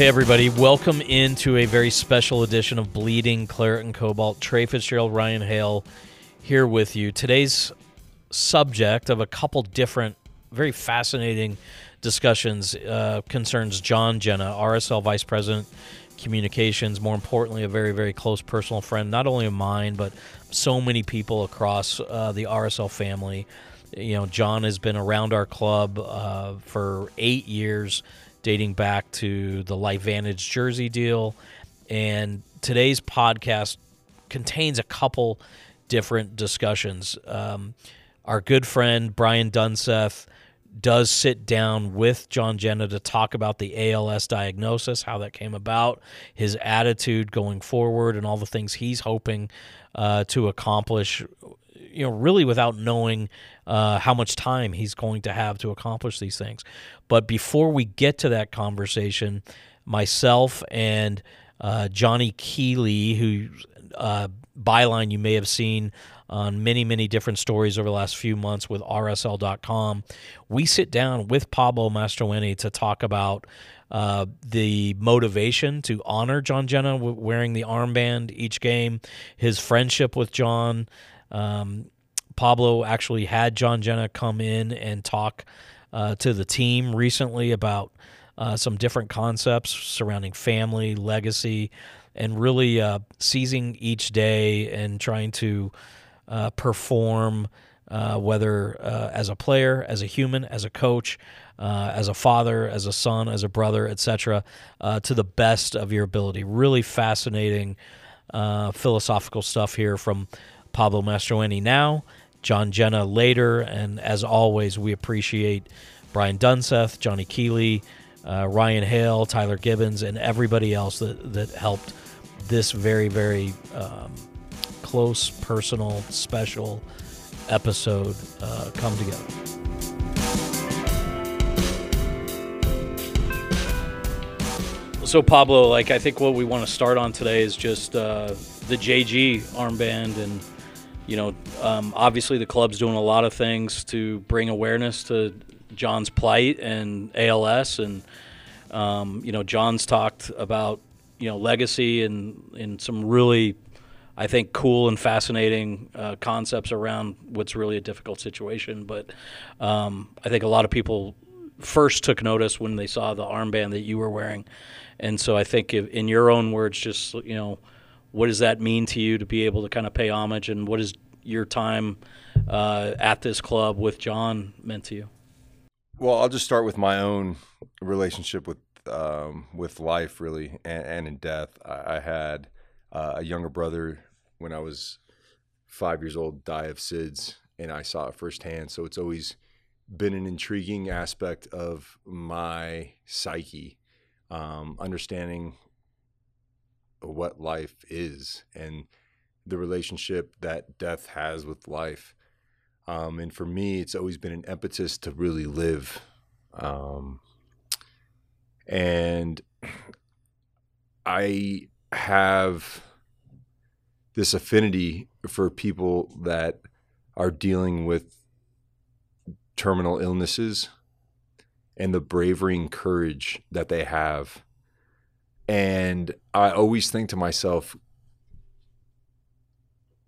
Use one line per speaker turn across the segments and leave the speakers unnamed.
Hey, everybody. Welcome into a very special edition of Bleeding Claret and Cobalt. Trey Fitzgerald, Ryan Hale here with you. Today's subject of a couple different, very fascinating discussions uh, concerns John Genna, RSL Vice President Communications. More importantly, a very, very close personal friend, not only of mine, but so many people across uh, the RSL family. You know, John has been around our club uh, for eight years dating back to the LifeVantage jersey deal. And today's podcast contains a couple different discussions. Um, our good friend Brian Dunseth does sit down with John Genna to talk about the ALS diagnosis, how that came about, his attitude going forward, and all the things he's hoping uh, to accomplish. You know, really without knowing uh, how much time he's going to have to accomplish these things. But before we get to that conversation, myself and uh, Johnny Keeley, who uh, byline you may have seen on many, many different stories over the last few months with RSL.com, we sit down with Pablo Mastroeni to talk about uh, the motivation to honor John Genna wearing the armband each game, his friendship with John. Um, Pablo actually had John Genna come in and talk uh, to the team recently about uh, some different concepts surrounding family, legacy, and really uh, seizing each day and trying to uh, perform, uh, whether uh, as a player, as a human, as a coach, as a father, as a son, as a brother, etc., to the best of your ability. Really fascinating philosophical stuff here from Pablo Mastroeni now. John Genna later. And as always, we appreciate Brian Dunseth, Johnny Keeley, uh, Ryan Hale, Tyler Gibbons, and everybody else that, that helped this very, very um, close, personal, special episode uh, come together. So Pablo, like I think what we want to start on today is just uh, the JG armband and you know, um, obviously the club's doing a lot of things to bring awareness to John's plight and ALS, and um, you know, John's talked about you know legacy and in some really, I think, cool and fascinating uh, concepts around what's really a difficult situation. But um, I think a lot of people first took notice when they saw the armband that you were wearing, and so I think, if, in your own words, just you know what does that mean to you to be able to kind of pay homage and what is your time uh, at this club with John meant to you?
Well, I'll just start with my own relationship with um, with life, really, and, and in death. I, I had uh, a younger brother when I was five years old die of SIDS, and I saw it firsthand. So it's always been an intriguing aspect of my psyche, um, understanding what life is and the relationship that death has with life. Um, and for me, it's always been an impetus to really live. Um, and I have this affinity for people that are dealing with terminal illnesses and the bravery and courage that they have and I always think to myself,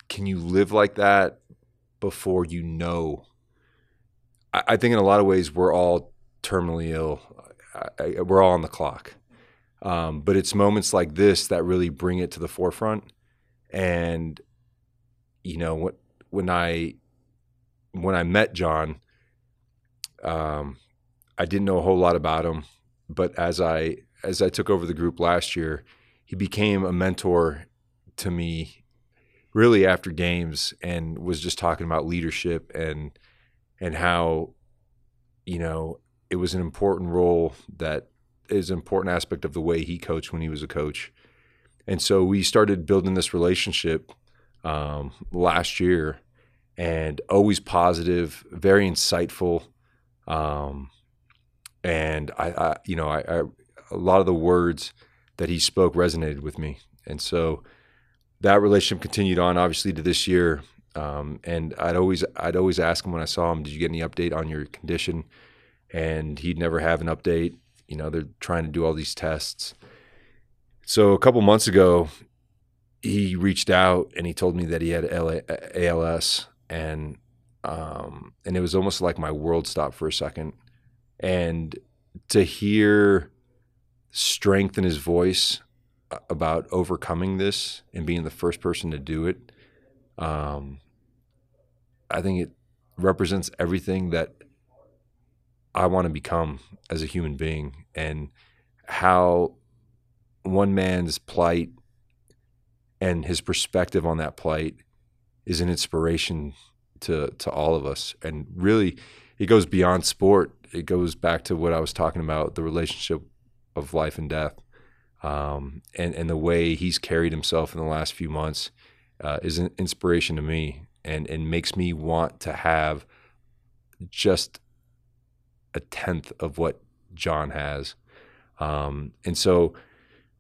can you live like that before you know? I, I think in a lot of ways we're all terminally ill. I, I, we're all on the clock. Um, but it's moments like this that really bring it to the forefront. And, you know, when, when I when I met John, um, I didn't know a whole lot about him, but as I as I took over the group last year, he became a mentor to me really after games and was just talking about leadership and and how you know it was an important role that is an important aspect of the way he coached when he was a coach. And so we started building this relationship um, last year and always positive very insightful um, and I, I, you know I, I a lot of the words that he spoke resonated with me, and so that relationship continued on, obviously, to this year. Um, and I'd always I'd always ask him when I saw him, "Did you get any update on your condition?" And he'd never have an update. You know, they're trying to do all these tests. So a couple months ago, he reached out and he told me that he had ALS and um, and it was almost like my world stopped for a second. And to hear strength in his voice about overcoming this and being the first person to do it, um, I think it represents everything that I want to become as a human being and how one man's plight and his perspective on that plight is an inspiration to to all of us. And really it goes beyond sport. It goes back to what I was talking about the relationship of life and death um, and and the way he's carried himself in the last few months uh, is an inspiration to me and and makes me want to have just a tenth of what John has um, and so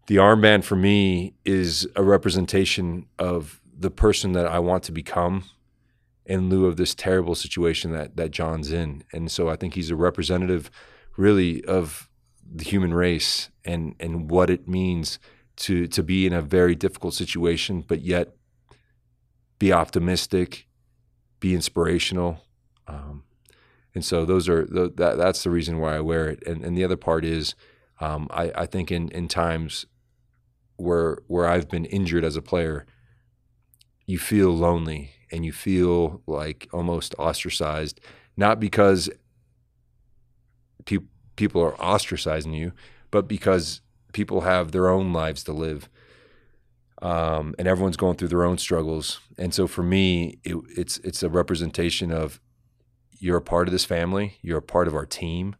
the armband for me is a representation of the person that I want to become in lieu of this terrible situation that that John's in. And so I think he's a representative really of the human race and and what it means to to be in a very difficult situation but yet be optimistic, be inspirational. Um, and so those are that that's the reason why I wear it. And and the other part is um, I, I think in in times where where I've been injured as a player, you feel lonely and you feel like almost ostracized, not because pe- people are ostracizing you, but because people have their own lives to live. Um, and everyone's going through their own struggles. And so for me, it, it's it's a representation of you're a part of this family. You're a part of our team.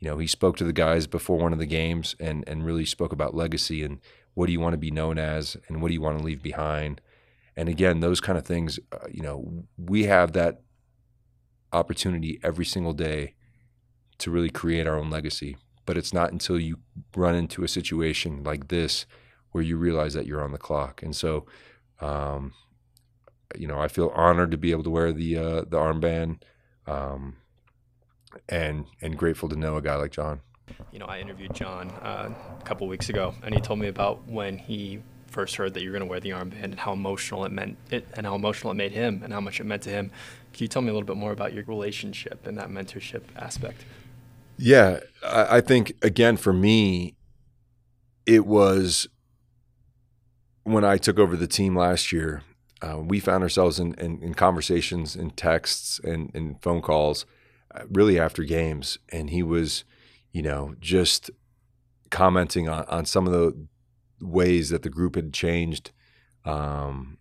You know, he spoke to the guys before one of the games and and really spoke about legacy and what do you want to be known as and what do you want to leave behind and again those kind of things uh, you know we have that opportunity every single day to really create our own legacy but it's not until you run into a situation like this where you realize that you're on the clock and so um, you know i feel honored to be able to wear the uh, the armband um, and and grateful to know a guy like john
you know, I interviewed John uh, a couple weeks ago, and he told me about when he first heard that you were going to wear the armband and how emotional it meant it and how emotional it made him and how much it meant to him. Can you tell me a little bit more about your relationship and that mentorship aspect?
Yeah, I think again for me, it was when I took over the team last year. Uh, we found ourselves in, in, in conversations and texts and, and phone calls, uh, really after games, and he was, you know, just commenting on, on some of the ways that the group had changed um,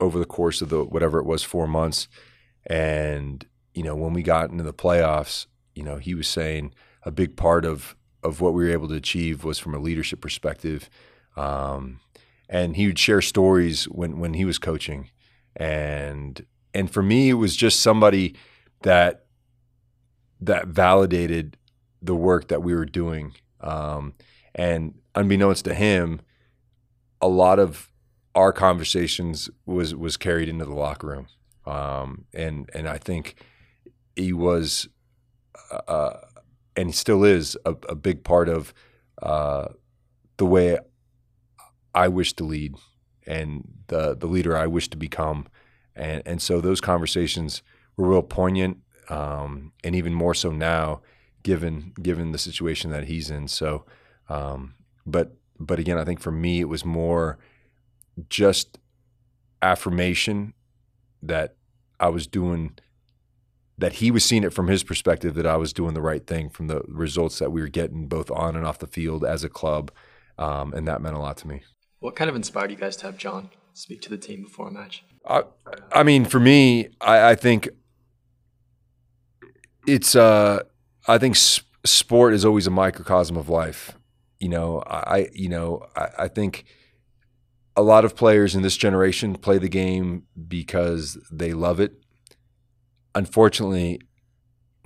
over the course of the whatever it was four months. And you know, when we got into the playoffs, you know, he was saying a big part of of what we were able to achieve was from a leadership perspective. Um, and he would share stories when when he was coaching, and and for me, it was just somebody that that validated the work that we were doing. Um, and unbeknownst to him, a lot of our conversations was was carried into the locker room, um, and and I think he was, uh, and still is a, a big part of uh, the way I wish to lead and the the leader I wish to become, and and so those conversations were real poignant, um, and even more so now, given given the situation that he's in. So, um, but but again, I think for me, it was more just affirmation that I was doing, that he was seeing it from his perspective that I was doing the right thing from the results that we were getting both on and off the field as a club. Um, and that meant a lot to me.
What kind of inspired you guys to have John speak to the team before a match?
I, I mean, for me, I, I think it's, uh, I think sp- sport is always a microcosm of life you know, I you know, I, I think a lot of players in this generation play the game because they love it. Unfortunately,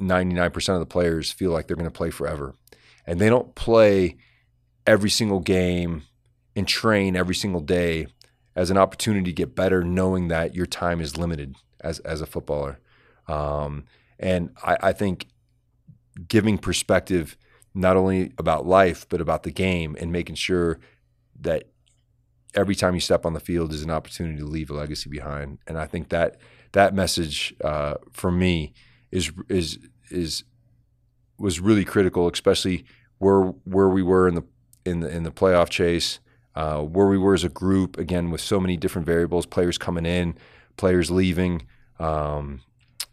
99% of the players feel like they're going to play forever. And they don't play every single game and train every single day as an opportunity to get better, knowing that your time is limited as, as a footballer. Um, and I, I think giving perspective not only about life but about the game and making sure that every time you step on the field is an opportunity to leave a legacy behind. And I think that that message uh, for me is is is was really critical, especially where where we were in the in the in the playoff chase, uh, where we were as a group. Again, with so many different variables, players coming in, players leaving. Um,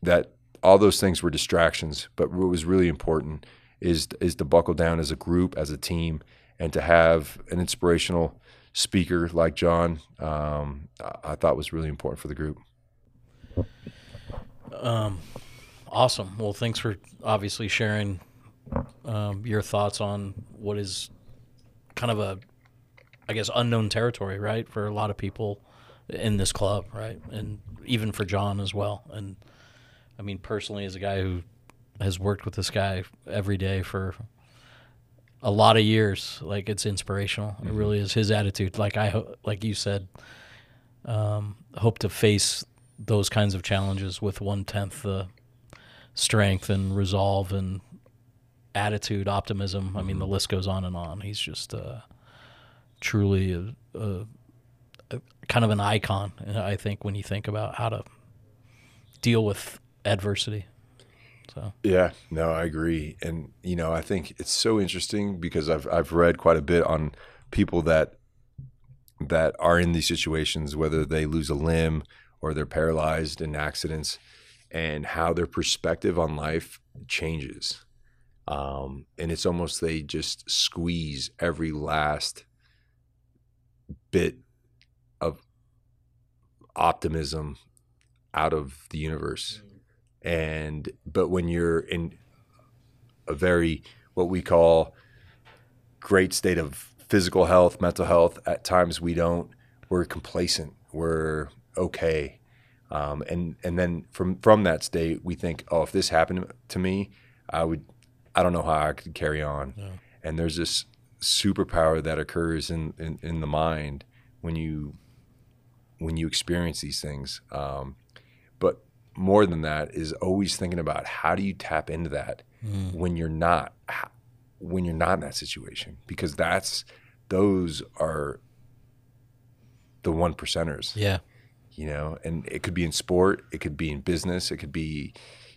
that all those things were distractions. But what was really important is is to buckle down as a group, as a team, and to have an inspirational speaker like John. Um, I thought was really important for the group.
Um, awesome. Well, thanks for obviously sharing um, your thoughts on what is kind of a, I guess, unknown territory, right, for a lot of people in this club, right, and even for John as well. And I mean, personally, as a guy who has worked with this guy every day for a lot of years, like it's inspirational. Mm-hmm. It really is his attitude. Like I, like you said, um, hope to face those kinds of challenges with one tenth the strength and resolve and attitude, optimism. Mm-hmm. I mean, the mm-hmm. list goes on and on. He's just uh, truly a, a, a, kind of an icon. I think when you think about how to deal with adversity. So
yeah, no, I agree, and you know, I think it's so interesting because I've I've read quite a bit on people that that are in these situations, whether they lose a limb or they're paralyzed in accidents, and how their perspective on life changes. Um, and it's almost they just squeeze every last bit of optimism out of the universe. And but when you're in a very what we call great state of physical health, mental health, at times we don't. We're complacent. We're okay. Um, and and then from from that state, we think, oh, if this happened to me, I would, I don't know how I could carry on. Yeah. And there's this superpower that occurs in, in, in the mind when you when you experience these things. Um, but more than that is always thinking about how do you tap into that mm. when you're not when you're not in that situation because that's those are the one percenters.
Yeah.
You know, and it could be in sport, it could be in business, it could be,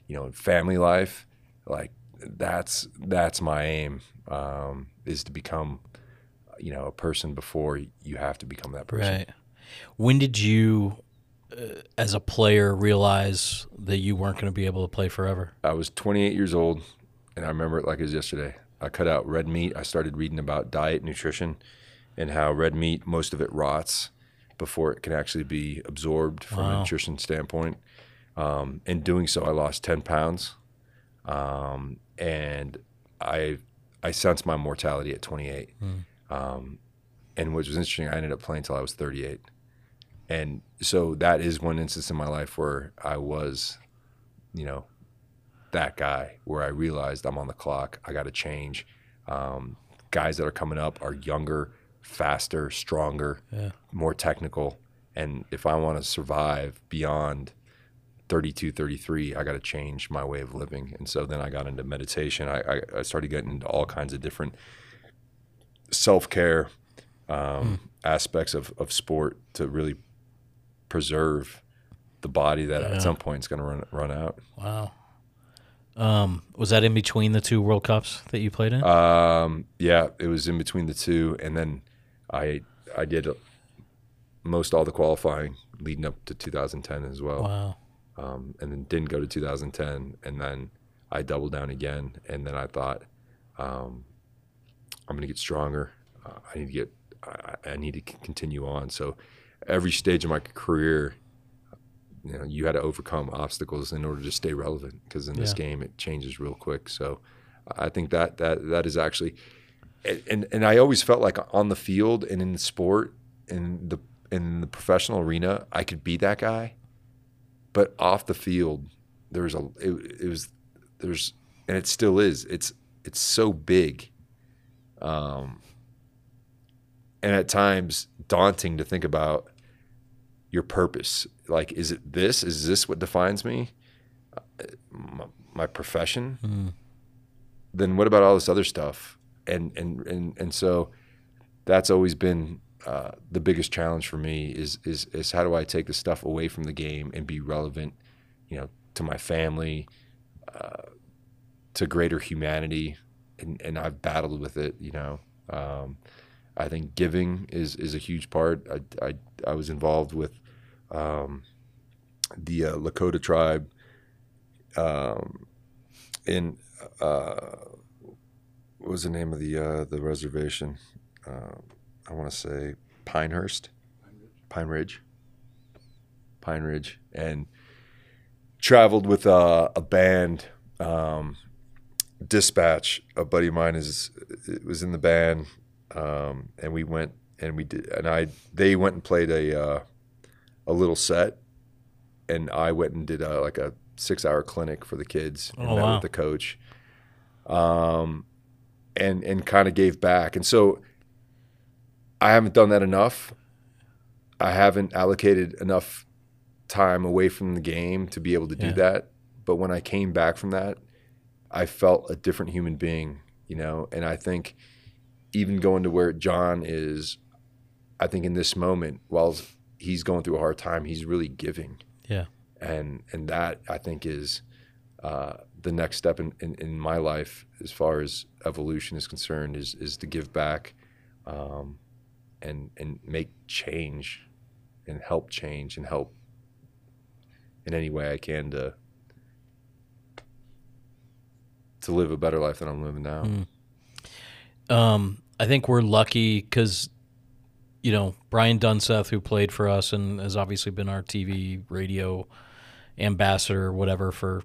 you know, in family life. Like that's that's my aim um, is to become, you know, a person before you have to become that person.
Right. When did you uh, as a player realize that you weren't going to be able to play forever?
I was 28 years old, and I remember it like it was yesterday. I cut out red meat. I started reading about diet, nutrition, and how red meat, most of it rots before it can actually be absorbed from wow. a nutrition standpoint. Um, in doing so, I lost 10 pounds, um, and I I sensed my mortality at 28. Mm. Um, and what was interesting, I ended up playing until I was 38 and so that is one instance in my life where I was, you know, that guy where I realized I'm on the clock. I got to change. Um, guys that are coming up are younger, faster, stronger, yeah. more technical. And if I want to survive beyond 32, 33, I got to change my way of living. And so then I got into meditation. I, I, I started getting into all kinds of different self care um, mm. aspects of, of sport to really preserve the body that yeah. at some point is going to run run out.
Wow. Um, was that in between the two World Cups that you played in?
Um, yeah, it was in between the two, and then I I did most all the qualifying leading up to 2010 as well.
Wow.
Um, and then didn't go to 2010, and then I doubled down again, and then I thought um, I'm going to get stronger. Uh, I need to get I, I need to continue on. So every stage of my career, you know, you had to overcome obstacles in order to stay relevant because in this game it changes real quick. So I think that that that is actually, and and I always felt like on the field and in the sport in the in the professional arena I could be that guy, but off the field there's a it, it was there's and it still is it's it's so big. Um, and at times daunting to think about your purpose. Like, is it this? Is this what defines me? My, my profession? Mm. Then what about all this other stuff? And and and and so that's always been uh, the biggest challenge for me is is is how do I take the stuff away from the game and be relevant, you know, to my family, uh, to greater humanity, and and I've battled with it, you know. Um, I think giving is is a huge part. I I, I was involved with um, the uh, Lakota tribe um, in uh, what was the name of the uh, the reservation? Uh, I want to say Pinehurst, Pine Ridge, Pine Ridge, and traveled with a, a band. Um, Dispatch, a buddy of mine is was in the band, um, and we went and we did, and I they went and played a uh, a little set, and I went and did a, like a six hour clinic for the kids. And
Oh,
met
wow.
with the coach, um, and and kind of gave back, and so I haven't done that enough. I haven't allocated enough time away from the game to be able to do
Yeah.
that. But when I came back from that, I felt a different human being, you know, and I think even going to where John is, I think in this moment, while he's going through a hard time, he's really giving.
Yeah.
And and that I think is uh, the next step in, in, in my life as far as evolution is concerned is is to give back um, and and make change and help change and help in any way I can to to live a better life than I'm living now.
Mm. Um, I think we're lucky because, you know, Brian Dunseth, who played for us and has obviously been our TV, radio ambassador, or whatever, for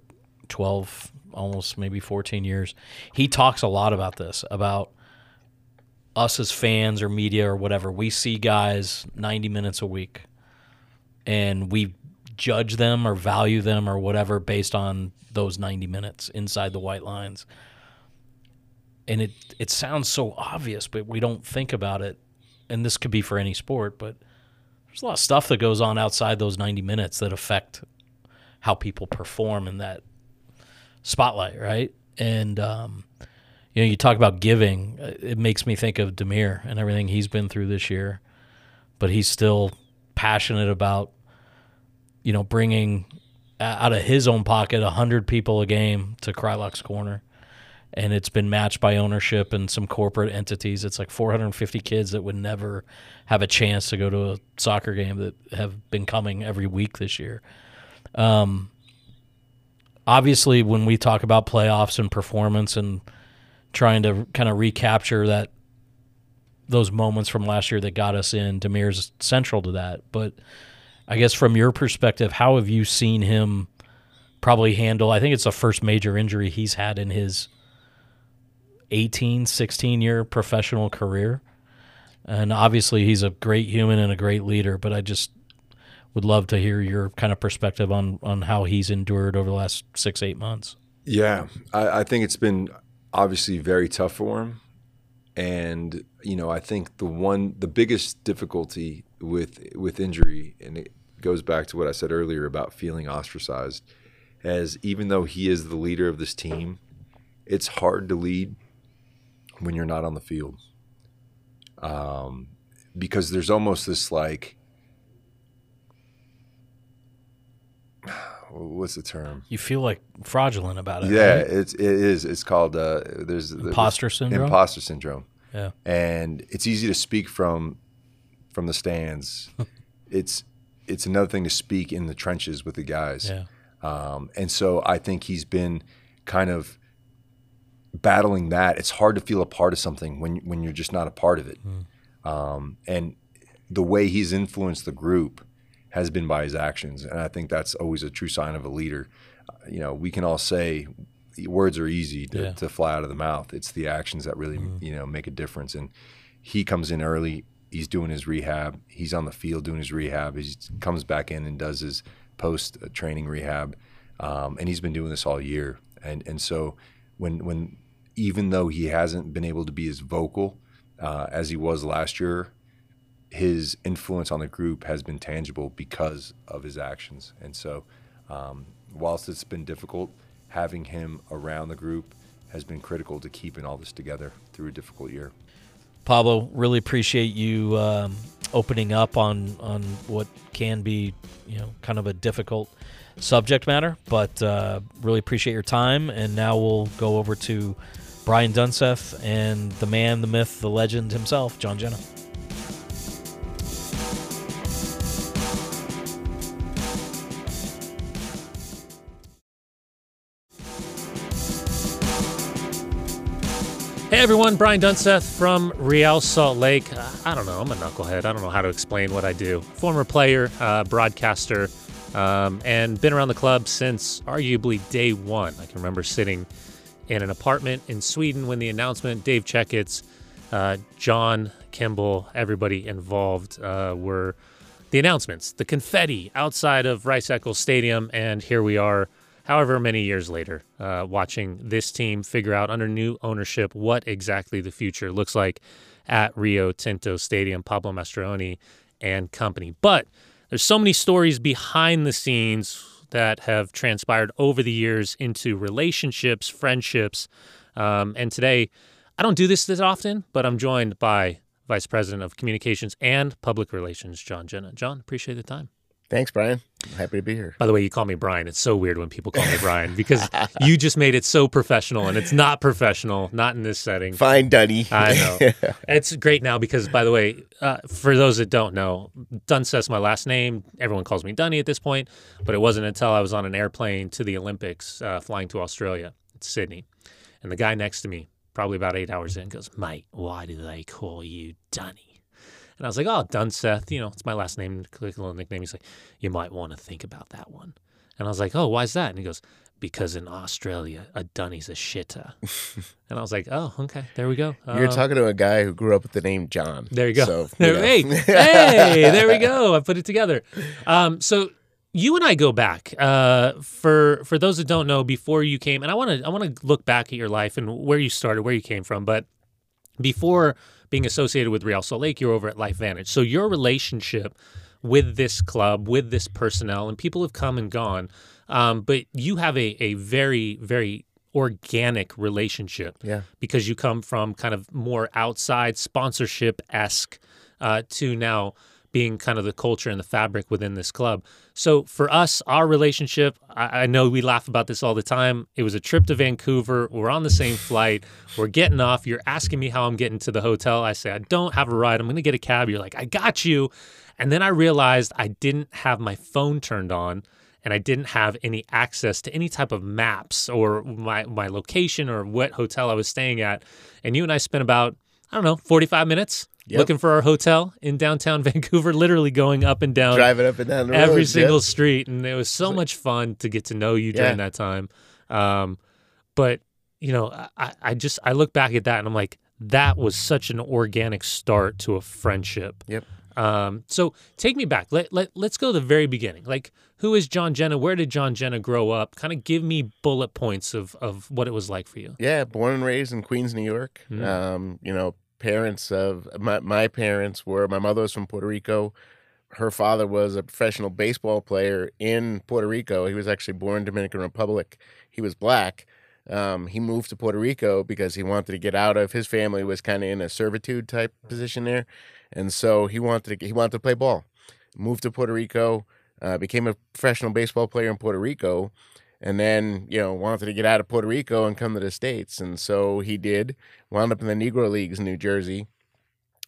12, almost maybe 14 years, he talks a lot about this, about us as fans or media or whatever. We see guys 90 minutes a week and we judge them or value them or whatever based on those 90 minutes inside the white lines and it it sounds so obvious, but we don't think about it. And this could be for any sport, but there's a lot of stuff that goes on outside those 90 minutes that affect how people perform in that spotlight, right? And um, you know, you talk about giving. It makes me think of Damir and everything he's been through this year, but he's still passionate about you know bringing out of his own pocket 100 people a game to Kreilach's corner and it's been matched by ownership and some corporate entities. It's like 450 kids that would never have a chance to go to a soccer game that have been coming every week this year. Um, obviously, when we talk about playoffs and performance and trying to kind of recapture that those moments from last year that got us in, Damir's central to that. But I guess from your perspective, how have you seen him probably handle? I think it's the first major injury he's had in his 18, 16 year professional career. And obviously, he's a great human and a great leader, but I just would love to hear your kind of perspective on, on how he's endured over the last six, eight months.
Yeah, I, I think it's been obviously very tough for him, and you know I think the one the biggest difficulty with with injury, and it goes back to what I said earlier about feeling ostracized, as even though he is the leader of this team, it's hard to lead when you're not on the field, um, because there's almost this like. What's the term?
You feel like fraudulent about it.
Yeah,
right?
it's it is. It's called uh, there's the-
Imposter syndrome?
Imposter syndrome.
Yeah.
and it's easy to speak from from the stands. it's it's another thing to speak in the trenches with the guys.
Yeah.
Um, and so I think he's been kind of battling that. It's hard to feel a part of something when when you're just not a part of it. Um, and the way he's influenced the group has been by his actions, and I think that's always a true sign of a leader. You know, we can all say words are easy to,
Yeah.
to fly out of the mouth. It's the actions that really you know make a difference. And he comes in early. He's doing his rehab. He's on the field doing his rehab. He comes back in and does his post uh, training rehab, um, and he's been doing this all year. And and so when when even though he hasn't been able to be as vocal uh, as he was last year, his influence on the group has been tangible because of his actions. And so, um, whilst it's been difficult, having him around the group has been critical to keeping all this together through a difficult year.
Pablo, really appreciate you um, opening up on on what can be, you know, kind of a difficult subject matter, but uh, really appreciate your time. And now we'll go over to Brian Dunseth and the man, the myth, the legend himself, John
Genna. Everyone, Brian Dunseth from Real Salt Lake. Uh, I don't know, I'm a knucklehead. I don't know how to explain what I do. Former player, uh, broadcaster, um, and been around the club since arguably day one. I can remember sitting in an apartment in Sweden when the announcement, Dave Checketts, uh, John Kimball, everybody involved uh, were the announcements, the confetti outside of Rice Eccles Stadium, and here we are however many years later, uh, watching this team figure out under new ownership what exactly the future looks like at Rio Tinto Stadium, Pablo Mastroeni and company. But there's so many stories behind the scenes that have transpired over the years into relationships, friendships, um, and today I don't do this this often, but I'm joined by Vice President of Communications and Public Relations, John Genna. John, appreciate the time.
Thanks, Brian. I'm happy to be here.
By the way, you call me Brian. It's so weird when people call me Brian because you just made it so professional, and it's not professional, not in this setting.
Fine, Dunny.
I know. it's great now because, by the way, uh, for those that don't know, Dunseth's my last name. Everyone calls me Dunny at this point, but it wasn't until I was on an airplane to the Olympics, uh, flying to Australia, Sydney, and the guy next to me, probably about eight hours in, goes, "Mate, why do they call you Dunny?" And I was like, oh, Dunseth, you know, it's my last name, little nickname. He's like, you might want to think about that one. And I was like, oh, why is that? And he goes, because in Australia, a dunny's a shitter. and I was like, oh, okay, there we go.
You're uh, talking to a guy who grew up with the name John.
There you go. So, you hey, hey, there we go. I put it together. Um, so you and I go back. Uh, for for those that don't know, before you came, and I want to I want to look back at your life and where you started, where you came from. But before being associated with Real Salt Lake, you're over at Life Vantage. So your relationship with this club, with this personnel, and people have come and gone, um, but you have a, a very, very organic relationship.
Yeah.
Because you come from kind of more outside sponsorship esque uh, to now being kind of the culture and the fabric within this club. So for us, our relationship, I, I, know we laugh about this all the time. It was a trip to Vancouver. We're on the same flight. We're getting off. You're asking me how I'm getting to the hotel. I say, I don't have a ride. I'm going to get a cab. You're like, I got you. And then I realized I didn't have my phone turned on and I didn't have any access to any type of maps or my, my location or what hotel I was staying at. And you and I spent about, I don't know, 45 minutes Yep. looking for our hotel in downtown Vancouver, literally going up and down,
driving up and down
every
roads,
single
yep.
street, and it was so much fun to get to know you during yeah. that time. Um, but you know, I, I just I look back at that and I'm like, that was such an organic start to a friendship.
Yep.
Um, so take me back. Let, let, let's go to the very beginning. Like, who is John Genna? Where did John Genna grow up? Kind of give me bullet points of, of what it was like for you.
Yeah, born and raised in Queens, New York. Mm. Um, you know, parents of my, my parents were my mother was from Puerto Rico. Her father was a professional baseball player in Puerto Rico. He was actually born Dominican Republic. He was black. Um, he moved to Puerto Rico because he wanted to get out of his family was kind of in a servitude type position there, and so he wanted to he wanted to play ball. Moved to Puerto Rico, uh, became a professional baseball player in Puerto Rico, and then you know wanted to get out of Puerto Rico and come to the states, and so he did. Wound up in the Negro Leagues in New Jersey.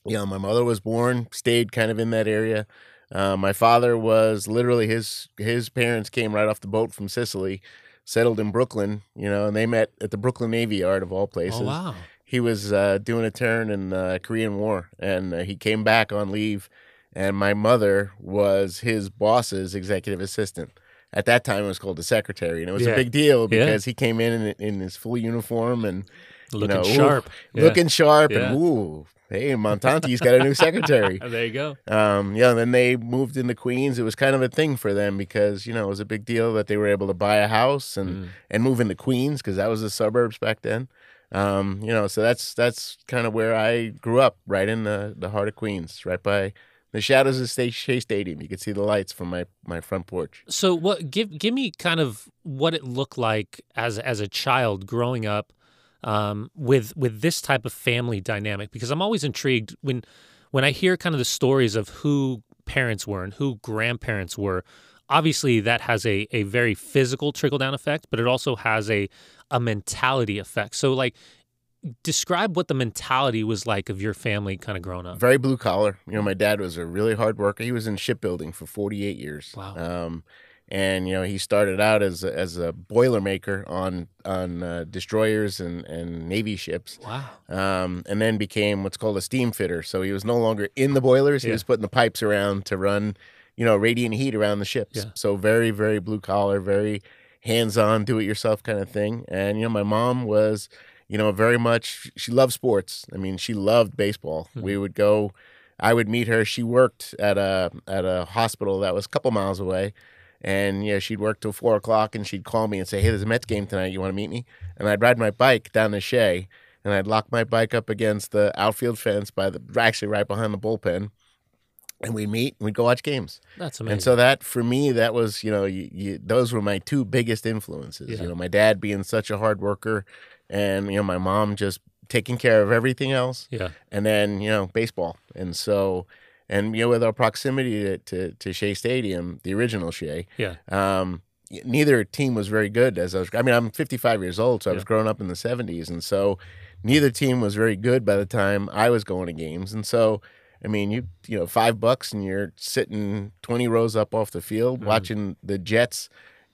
You know, my mother was born, stayed kind of in that area. Uh, my father was literally his his parents came right off the boat from Sicily, settled in Brooklyn. You know, and they met at the Brooklyn Navy Yard of all places.
Oh wow!
He was uh, doing a turn in the Korean War, and uh, he came back on leave. And my mother was his boss's executive assistant at that time it was called the secretary, and it was yeah. a big deal because yeah. he came in, in in his full uniform and
looking
know,
sharp,
ooh, yeah. looking sharp, and ooh, hey, Montante's got a new secretary.
there you go.
Um, yeah, then they moved into Queens. It was kind of a thing for them because you know it was a big deal that they were able to buy a house and mm. and move into Queens because that was the suburbs back then. Um, you know, so that's that's kind of where I grew up, right in the the heart of Queens, right by the shadows of State Shea Stadium. You could see the lights from my, my front porch.
So what? Give give me kind of what it looked like as as a child growing up. um, with with this type of family dynamic because I'm always intrigued when when I hear kind of the stories of who parents were and who grandparents were. Obviously, that has a, a very physical trickle down effect, but it also has a a mentality effect. So, like, describe what the mentality was like of your family kind of growing up.
Very blue collar. You know, my dad was a really hard worker. He was in shipbuilding for 48 years.
Wow.
Um, and you know, he started out as a, as a boiler maker on on uh, destroyers and, and navy ships.
Wow.
Um, and then became what's called a steam fitter. So he was no longer in the boilers. He
Yeah.
was putting the pipes around to run, you know, radiant heat around the ships.
Yeah.
So very, very blue collar, very hands on, do it yourself kind of thing. And you know, my mom was, you know, very much. She loved sports. I mean, she loved baseball. We hmm. would go. I would meet her. She worked at a at a hospital that was a couple miles away. And yeah, she'd work till four o'clock, and she'd call me and say, "Hey, there's a Mets game tonight. You want to meet me?" And I'd ride my bike down the Shea, and I'd lock my bike up against the outfield fence by the actually right behind the bullpen, and we'd meet and we'd go watch games.
That's amazing.
And so that for me, that was you know, you, you, those were my two biggest influences.
Yeah.
You know, my dad being such a hard worker, and you know, my mom just taking care of everything else
yeah.
and then you know baseball and so and you know with our proximity to to, to Shea Stadium the original Shea
Yeah.
um neither team was very good as I was I mean I'm 55 years old so I was
Yeah.
growing up in the 70s and so neither team was very good by the time I was going to games and so I mean you you know 5 bucks and you're sitting 20 rows up off the field
Mm.
watching the Jets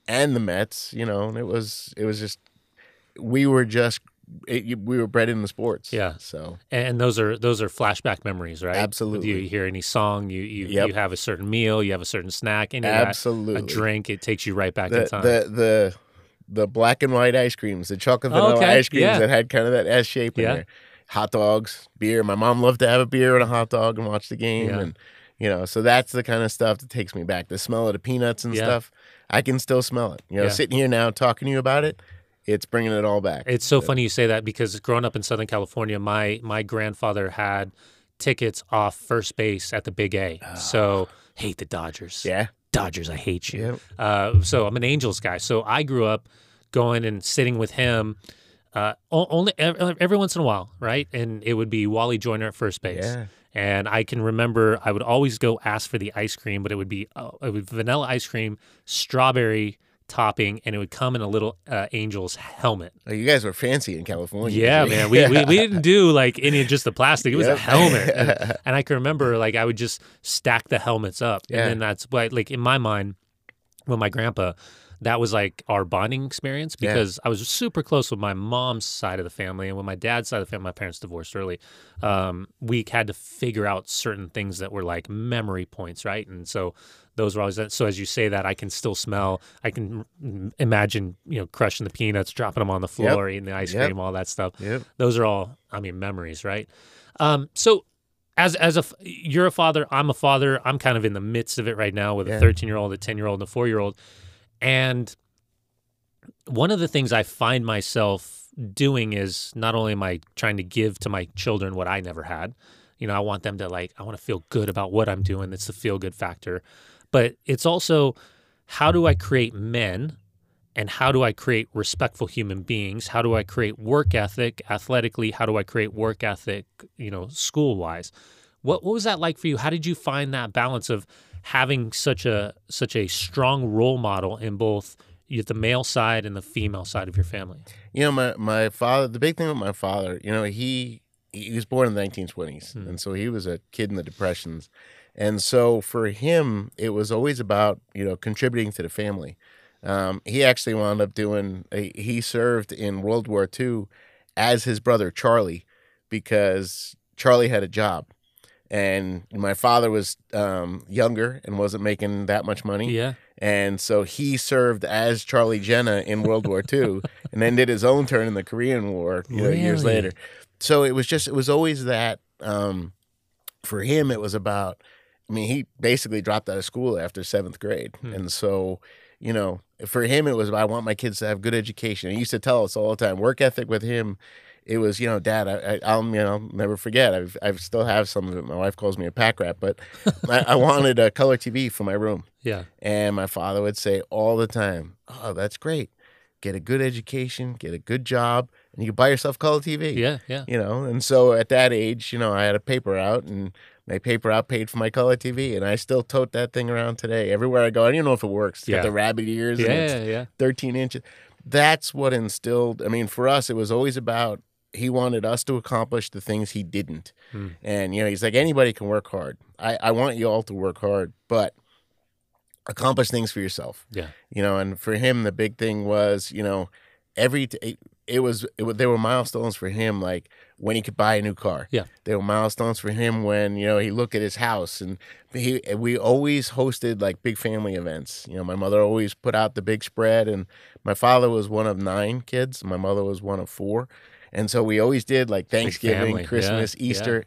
and the Mets you know and it was it was just we were just it, we were bred in the sports
Yeah.
so
And those are those are flashback memories, right?
Absolutely.
You hear any song, you you,
Yep.
you have a certain meal, you have a certain snack, any that,
Absolutely.
a drink, it takes you right back in
the,
time.
the the the black and white ice creams, the chocolate
Oh,
vanilla
okay.
ice creams
Yeah.
that had kind of that S shape in
Yeah.
there. Hot dogs, beer. My mom loved to have a beer and a hot dog and watch the game,
Yeah.
and you know, so that's the kind of stuff that takes me back. The smell of the peanuts and stuff, I can still smell it. You know, sitting here now talking to you about it, it's bringing it all back.
It's so funny you say that because growing up in Southern California, my my grandfather had tickets off first base at the Big A. So hate the Dodgers.
Ah. yeah,
Dodgers, I hate you.
Yep.
Uh, so I'm an Angels guy. So I grew up going and sitting with him uh, only every, once in a while, right? And it would be Wally Joyner at first base.
Yeah.
And I can remember I would always go ask for the ice cream, but it would be uh, it would vanilla ice cream, strawberry topping, and it would come in a little uh, Angels helmet.
Oh, you guys were fancy in California.
Yeah, man. We, we, we didn't do like any of just the plastic. It was
Yep.
a helmet. And, and I can remember like I would just stack the helmets up.
Yeah.
And then that's why like in my mind, with my grandpa, that was like our bonding experience
Yeah.
because I was super close with my mom's side of the family. And with my dad's side of the family, my parents divorced early. Um, we had to figure out certain things that were like memory points, right? And so those were always so as you say that I can still smell I can imagine you know crushing the peanuts dropping them on the floor eating the ice
Yep.
cream all that stuff.
Yep.
those are all i mean memories right? Um so as as a you're a father i'm a father i'm kind of in the midst of it right now with a 13 year old a 10 year old and a 4 year old and one of the things i find myself doing is not only am i trying to give to my children what i never had you know i want them to like i want to feel good about what i'm doing. It's the feel good factor but it's also how do i create men and how do I create respectful human beings? How do I create work ethic athletically? How do I create work ethic, you know, school wise? What what was that like for you? How did you find that balance of having such a such a strong role model in both the male side and the female side of your family?
You know, my my father. The big thing with my father, you know, he he was born in the 1920s,
Hmm.
and so he was a kid in the depressions, and so for him, it was always about you know contributing to the family. Um, he actually wound up doing. He served in World War II as his brother Charlie, because Charlie had a job, and my father was um, younger and wasn't making that much money.
Yeah.
And so he served as Charlie Genna in World War II and then did his own turn in the Korean War, you know, years later. So it was just, it was always that, um, for him, it was about, I mean, he basically dropped out of school after seventh grade.
Hmm.
And so, you know, for him, it was, I want my kids to have good education. He used to tell us all the time, work ethic with him. It was, you know, Dad. I, I, I'll, you know, never forget. I've, I still have some of it. My wife calls me a pack rat, but I, I wanted a color TV for my room.
Yeah.
And my father would say all the time, Oh, that's great. get a good education, get a good job, and you can buy yourself color TV.
Yeah, yeah.
You know, and so at that age, you know, I had a paper out and my paper out paid for my color TV, and I still tote that thing around today. Everywhere I go, I don't even know if it works. It's
Yeah.
got the rabbit ears and it's
Yeah, yeah.
13 inches. That's what instilled. I mean, for us, it was always about he wanted us to accomplish the things he didn't.
Hmm.
And, you know, he's like, anybody can work hard. I, I want you all to work hard, but accomplish things for yourself.
Yeah.
You know, and for him, the big thing was, you know, every, t- it, was, it, there were milestones for him, like when he could buy a new car.
Yeah.
There were milestones for him when, you know, he looked at his house and he, we always hosted like big family events. You know, my mother always put out the big spread and my father was one of nine kids. My mother was one of four. And so we always did like Thanksgiving, Christmas,
yeah.
Easter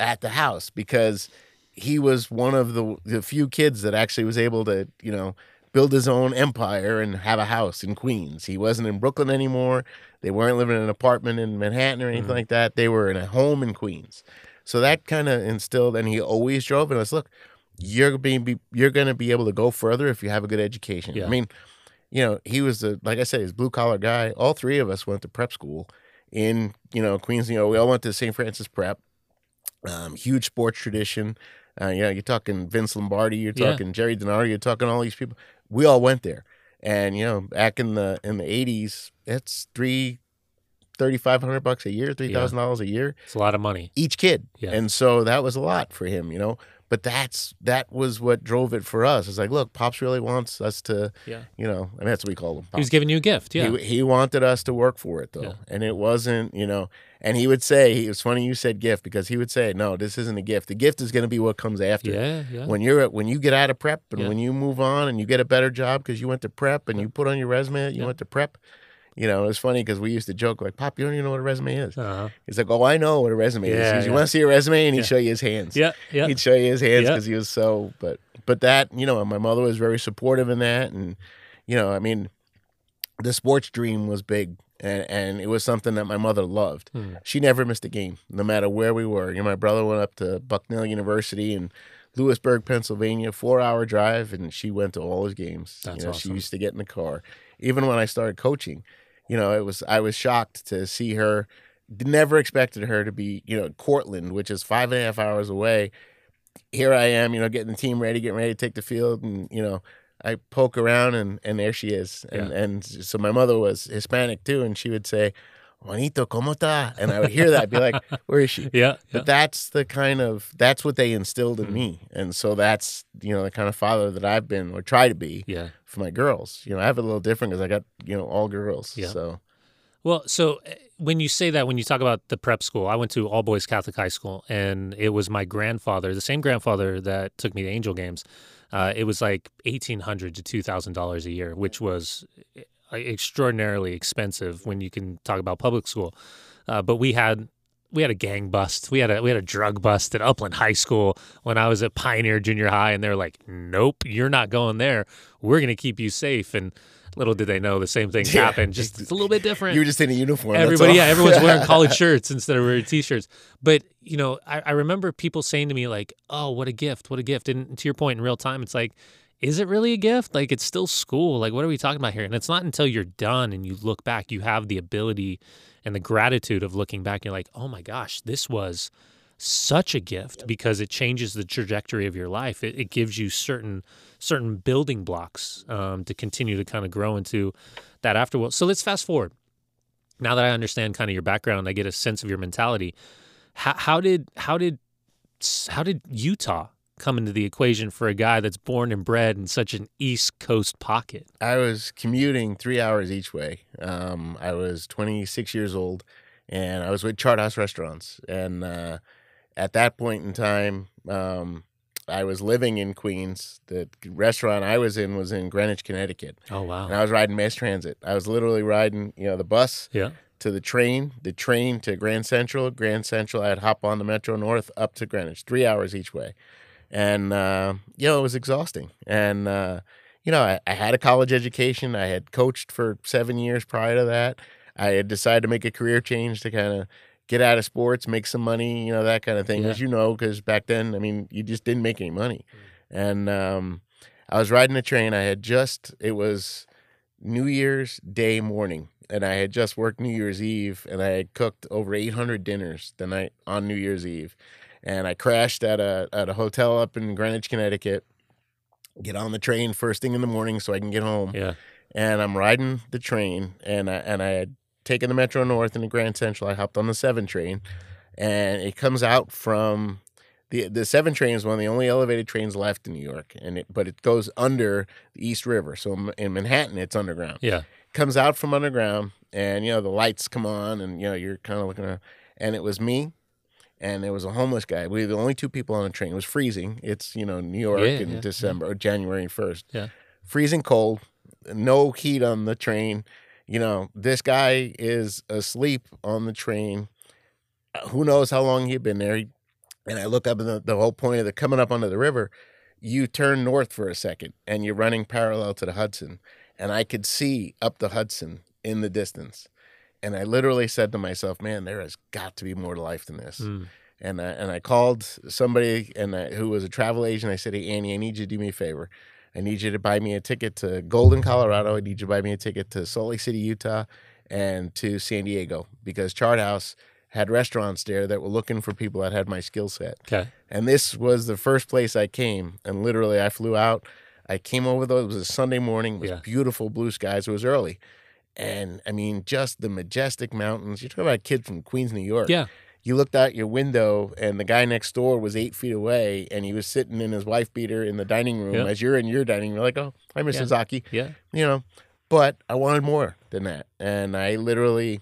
at the house because he was one of the the few kids that actually was able to, you know, build his own empire and have a house in Queens. He wasn't in Brooklyn anymore. They weren't living in an apartment in Manhattan or anything
Mm-hmm.
like that. They were in a home in Queens. So that kind of instilled, and he always drove it. us. Look, you're being be, you're going to be able to go further if you have a good education.
Yeah.
I mean, you know, he was the like I said, he's blue collar guy. All three of us went to prep school in you know Queens. You know, we all went to St. Francis Prep. Um, huge sports tradition. Uh, you know, you're talking Vince Lombardi, you're
Yeah.
talking Jerry Denardi, you're talking all these people. We all went there, and you know, back in the in the '80s, it's three. Thirty five hundred bucks a year, three thousand dollars a year
It's a lot of money.
each kid.
Yeah.
And so that was a lot for him, you know. But that's that was what drove it for us. It's like, look, Pops really wants us to,
Yeah.
you know, I mean that's what we call him.
He was giving you a gift. Yeah.
He, he wanted us to work for it though,
Yeah.
and it wasn't, you know. And he would say, it was funny you said gift because he would say, no, this isn't a gift. The gift is going to be what comes after.
yeah, yeah.
When you're when you get out of prep and
Yeah.
when you move on and you get a better job because you went to prep and you put on your resume you went to prep. You know, it's funny because we used to joke like, "Pop, you don't even know what a resume is."
Uh-huh.
He's like, "Oh, I know what a resume is."
Yeah,
He You
yeah.
want to see a resume? And he'd
Yeah.
show you his hands.
Yeah, yeah.
He'd show you his hands because he was so. But but that you know, my mother was very supportive in that, and you know, I mean, the sports dream was big, and and it was something that my mother loved.
Hmm.
She never missed a game, no matter where we were. You know, my brother went up to Bucknell University in Lewisburg, Pennsylvania, four hour drive, and she went to all his games.
That's
you know, She used to get in the car, even when I started coaching. You know, it was I was shocked to see her. Never expected her to be, you know, Cortland, which is five and a half hours away. Here I am, you know, getting the team ready, getting ready to take the field, and you know, I poke around and and there she is. And and so my mother was Hispanic too, and she would say, "Juanito, cómo está?" And I would hear that, I'd be like, "Where is she?"
Yeah, yeah.
But that's the kind of that's what they instilled in me, and so that's you know the kind of father that I've been or try to be
yeah.
for my girls. You know, I have it a little different because I got you know all girls.
Yeah.
So
Well, so uh, when you say that, when you talk about the prep school, I went to all boys Catholic high school, and it was my grandfather, the same grandfather that took me to Angel games. Uh, it was like eighteen hundred to two thousand dollars a year, which was uh, extraordinarily expensive when you can talk about public school. Uh, but we had we had a gang bust. We had a we had a drug bust at Upland High School when I was at Pioneer Junior High, and they're like, "Nope, you're not going there. We're gonna keep you safe." And little did they know the same thing
Yeah.
happened. Just it's a little bit different.
you were just in a uniform.
Everybody, yeah, everyone's wearing collared shirts instead of wearing t-shirts. But you know, I, I remember people saying to me like, "Oh, what a gift! What a gift!" And to your point, in real time, it's like, is it really a gift? Like, it's still school. Like, what are we talking about here? And it's not until you're done and you look back, you have the ability and the gratitude of looking back. And you're like, oh my gosh, this was such a gift because it changes the trajectory of your life. It, it gives you certain certain building blocks um, to continue to kind of grow into that afterworld. So let's fast forward now that I understand kind of your background, I get a sense of your mentality. How, how did how did how did Utah come into the equation for a guy that's born and bred in such an East Coast pocket?
I was commuting three hours each way. Um, I was 26 years old, and I was with Chart House Restaurants. And uh, at that point in time, um, I was living in Queens. The restaurant I was in was in Greenwich, Connecticut,
Oh wow! and!
I was riding mass transit. I was literally riding, you know, the bus
Yeah,
to the train, the train to Grand Central, Grand Central. I'd hop on the Metro North up to Greenwich, three hours each way, and uh, you know it was exhausting. And uh, you know, I, I had a college education. I had coached for seven years prior to that. I had decided to make a career change to kind of get out of sports, make some money, you know, that kind of thing.
Yeah.
As you know, because back then, I mean, you just didn't make any money. And um, I was riding the train. I had just it was New Year's Day morning, and I had just worked New Year's Eve, and I had cooked over 800 dinners the night on New Year's Eve, and I crashed at a at a hotel up in Greenwich, Connecticut. Get on the train first thing in the morning so I can get home,
Yeah.
and I'm riding the train, and I and I had taken the Metro North and the Grand Central. I hopped on the seven train, and it comes out from the the seven train is one of the only elevated trains left in New York, and it but it goes under the East River. So in- in Manhattan, it's underground.
Yeah.
Comes out from underground, and you know the lights come on, and you know you're kind of looking around, and it was me. And there was a homeless guy. We were the only two people on the train. It was freezing. It's you know New York
Yeah,
in
yeah, yeah.
December or January first.
Yeah.
freezing cold, no heat on the train. You know this guy is asleep on the train. Uh, Who knows how long he'd been there? He and I look up, and the, the whole point of the coming up onto the river, you turn north for a second, and you're running parallel to the Hudson, and I could see up the Hudson in the distance, and I literally said to myself, "Man, there has got to be more to life than this."
Mm.
And I, and I called somebody and I, who was a travel agent. I said, "Hey, Annie, I need you to do me a favor. I need you to buy me a ticket to Golden, Colorado. I need you to buy me a ticket to Salt Lake City, Utah, and to San Diego because Chart House had restaurants there that were looking for people that had my skill set.
Okay.
And this was the first place I came. And literally, I flew out. I came over though. It was a Sunday morning. It was
Yeah.
beautiful blue skies. It was early. And I mean, just the majestic mountains. You're talking about a kid from Queens, New York.
Yeah.
You looked out your window, and the guy next door was eight feet away, and he was sitting in his wife beater in the dining room
Yeah.
as you're in your dining room. Like, oh, hi, Mr.
Yeah.
Zaki
Yeah.
you know but i wanted more than that and i literally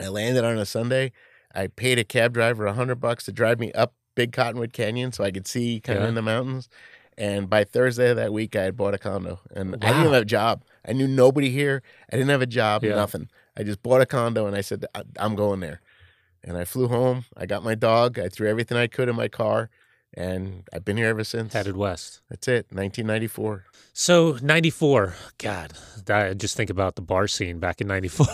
i landed on a sunday i paid a cab driver a hundred bucks to drive me up big cottonwood canyon so i could see kind of in the mountains and by thursday of that week i had bought a condo and i didn't have a job i knew nobody here i didn't have a job
Yeah.
nothing i just bought a condo and i said "I- i'm going there and i flew home i got my dog i threw everything i could in my car and i've been here ever since
Headed west.
that's it 1994
So 94. God, I just think about the bar scene back in 94.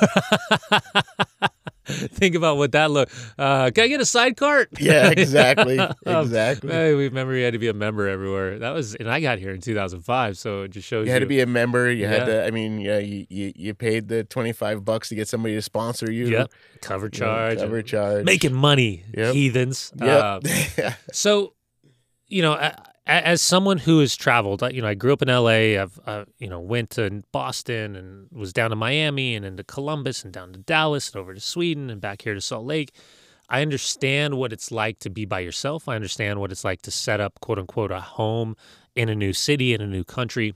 think about what that looked. Uh, can I get a side cart?
yeah exactly
Um,
exactly
Hey, we remember you had to be a member everywhere. That was, and I got here in 2005, so it just shows
You had to be a member. You had to. I mean, yeah, you, you you paid the twenty five bucks to get somebody to sponsor you.
Yep. cover
you know,
charge,
cover charge.
making money,
Yep.
heathens.
Yep.
Uh, So, you know, as someone who has traveled, you know, I grew up in LA. I've, uh, you know, went to Boston and was down to Miami and into Columbus and down to Dallas and over to Sweden and back here to Salt Lake. I understand what it's like to be by yourself. I understand what it's like to set up, quote unquote, a home in a new city, in a new country,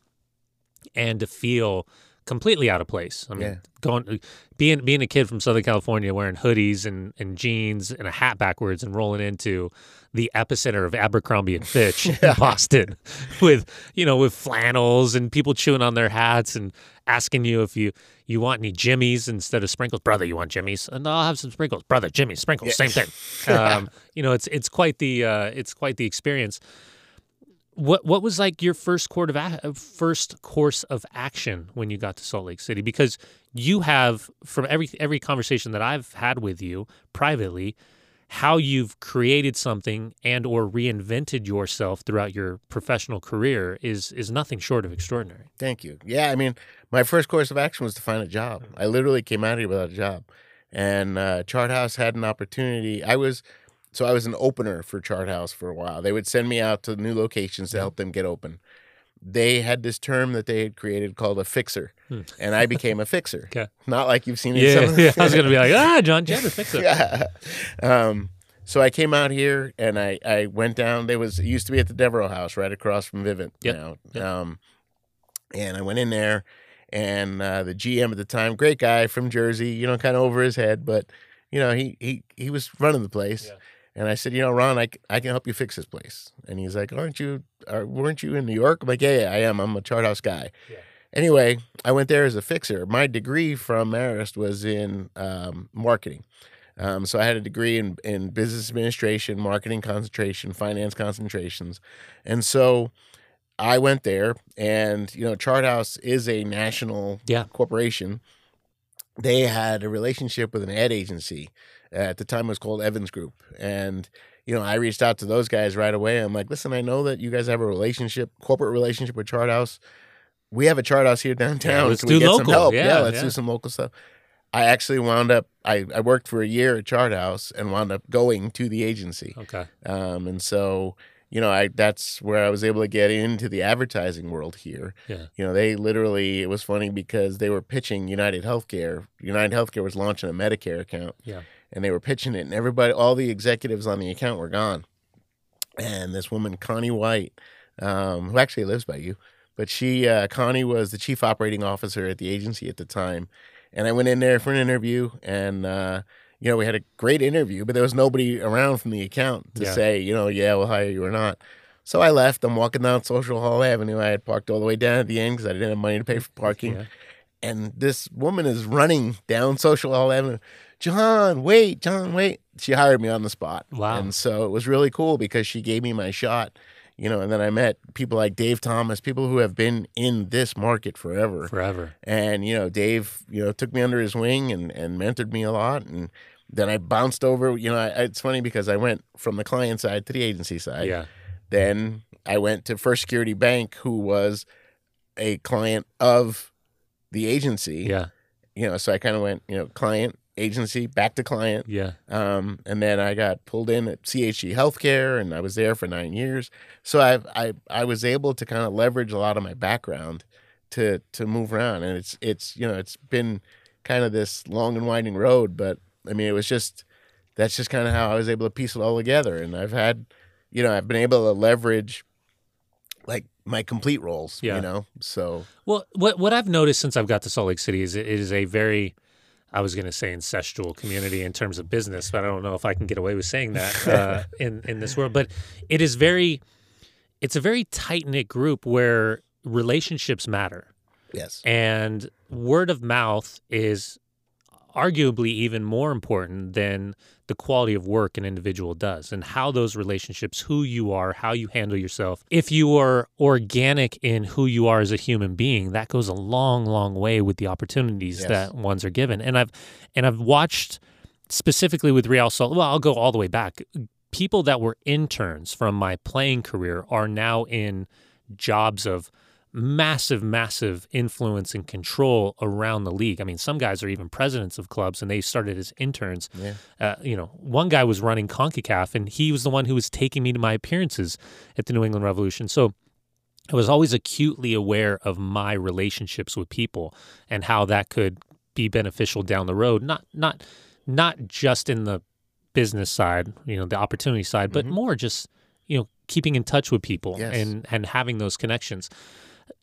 and to feel completely out of place. I mean,
Yeah.
going being being a kid from Southern California wearing hoodies and, and jeans and a hat backwards and rolling into the epicenter of Abercrombie and Fitch in Boston with you know with flannels and people chewing on their hats and asking you if you you want any jimmies instead of sprinkles. Brother you want jimmies? And I'll have some sprinkles. Brother jimmy sprinkles same thing. Um, you know it's it's quite the uh, it's quite the experience what what was like your first course of first course of action when you got to Salt Lake City? Because you have from every every conversation that I've had with you privately, how you've created something and or reinvented yourself throughout your professional career is is nothing short of extraordinary.
Thank you. Yeah, I mean, my first course of action was to find a job. I literally came out here without a job, and uh, Chart House had an opportunity. I was so I was an opener for Chart House for a while. They would send me out to new locations to help them get open. They had this term that they had created called a fixer, and I became a fixer.
Okay.
Not like you've seen
Yeah, yeah. I was gonna be like, ah, John Jenner, fix it.
yeah. Um, so I came out here and I, I went down. There was it used to be at the Devereaux House right across from Vivint
Yep.
now.
Yep.
Um, and I went in there, and uh, the GM at the time, great guy from Jersey, you know, kind of over his head, but you know, he he he was running the place.
Yeah.
And I said, you know, Ron, I, I can help you fix this place. And he's like, aren't you, are, weren't you in New York? I'm like, yeah, yeah, I am. I'm a chart house guy.
Yeah.
Anyway, I went there as a fixer. My degree from Marist was in um, marketing. Um, so I had a degree in, in business administration, marketing concentration, finance concentrations. And so I went there and, you know, Chart House is a national
Yeah.
corporation. They had a relationship with an ad agency. At the time it was called Evans Group. And, you know, I reached out to those guys right away. I'm like, listen, I know that you guys have a relationship, corporate relationship with Chart House we have a chart house here downtown.
let's
Can
do
we get
local.
some help?
Yeah,
let's
yeah.
do some local stuff. I actually wound up. I, I worked for a year at Chart House and wound up going to the agency.
Okay.
Um, and so you know, I that's where I was able to get into the advertising world here.
Yeah.
You know, they literally it was funny because they were pitching United Healthcare. United Healthcare was launching a Medicare account.
Yeah.
And they were pitching it and everybody all the executives on the account were gone. And this woman, Connie White, um, who actually lives by you, but she uh, Connie was the chief operating officer at the agency at the time. And I went in there for an interview and uh you know, we had a great interview, but there was nobody around from the account to
Yeah.
say, you know, yeah, we'll hire you or not. So I left. I'm walking down Social Hall Avenue. I had parked all the way down at the end because I didn't have money to pay for parking.
Yeah.
And this woman is running down Social Hall Avenue. John, wait, John, wait. She hired me on the spot.
Wow.
And so it was really cool because she gave me my shot, you know, and then I met people like Dave Thomas, people who have been in this market forever.
Forever.
And you know, Dave, you know, took me under his wing and and mentored me a lot. And then I bounced over. You know, I, it's funny because I went from the client side to the agency side.
Yeah.
Then I went to First Security Bank, who was a client of the agency.
Yeah.
You know, so I kind of went, you know, client, agency, back to client.
Yeah.
Um, and then I got pulled in at CHG Healthcare, and I was there for nine years. So I I I was able to kind of leverage a lot of my background to to move around, and it's it's you know it's been kind of this long and winding road, but I mean it was just that's just kind of how I was able to piece it all together, and I've had you know I've been able to leverage like my complete roles,
Yeah.
you know. So
Well, what what I've noticed since I've got to Salt Lake City is it is a very, I was going to say ancestral community in terms of business, but I don't know if I can get away with saying that uh, in in this world. But it is very, it's a very tight knit group where relationships matter,
yes,
and word of mouth is arguably even more important than the quality of work an individual does and how those relationships, who you are, how you handle yourself. If you are organic in who you are as a human being, that goes a long, long way with the opportunities
Yes.
that ones are given. And I've and I've watched specifically with Real Salt. Well, I'll go all the way back. People that were interns from my playing career are now in jobs of massive, massive influence and control around the league. I mean, some guys are even presidents of clubs, and they started as interns.
Yeah.
Uh, you know, one guy was running Concacaf, and he was the one who was taking me to my appearances at the New England Revolution. So I was always acutely aware of my relationships with people and how that could be beneficial down the road. Not not not just in the business side, you know, the opportunity side, but
Mhm.
more just you know keeping in touch with people
Yes.
and and having those connections.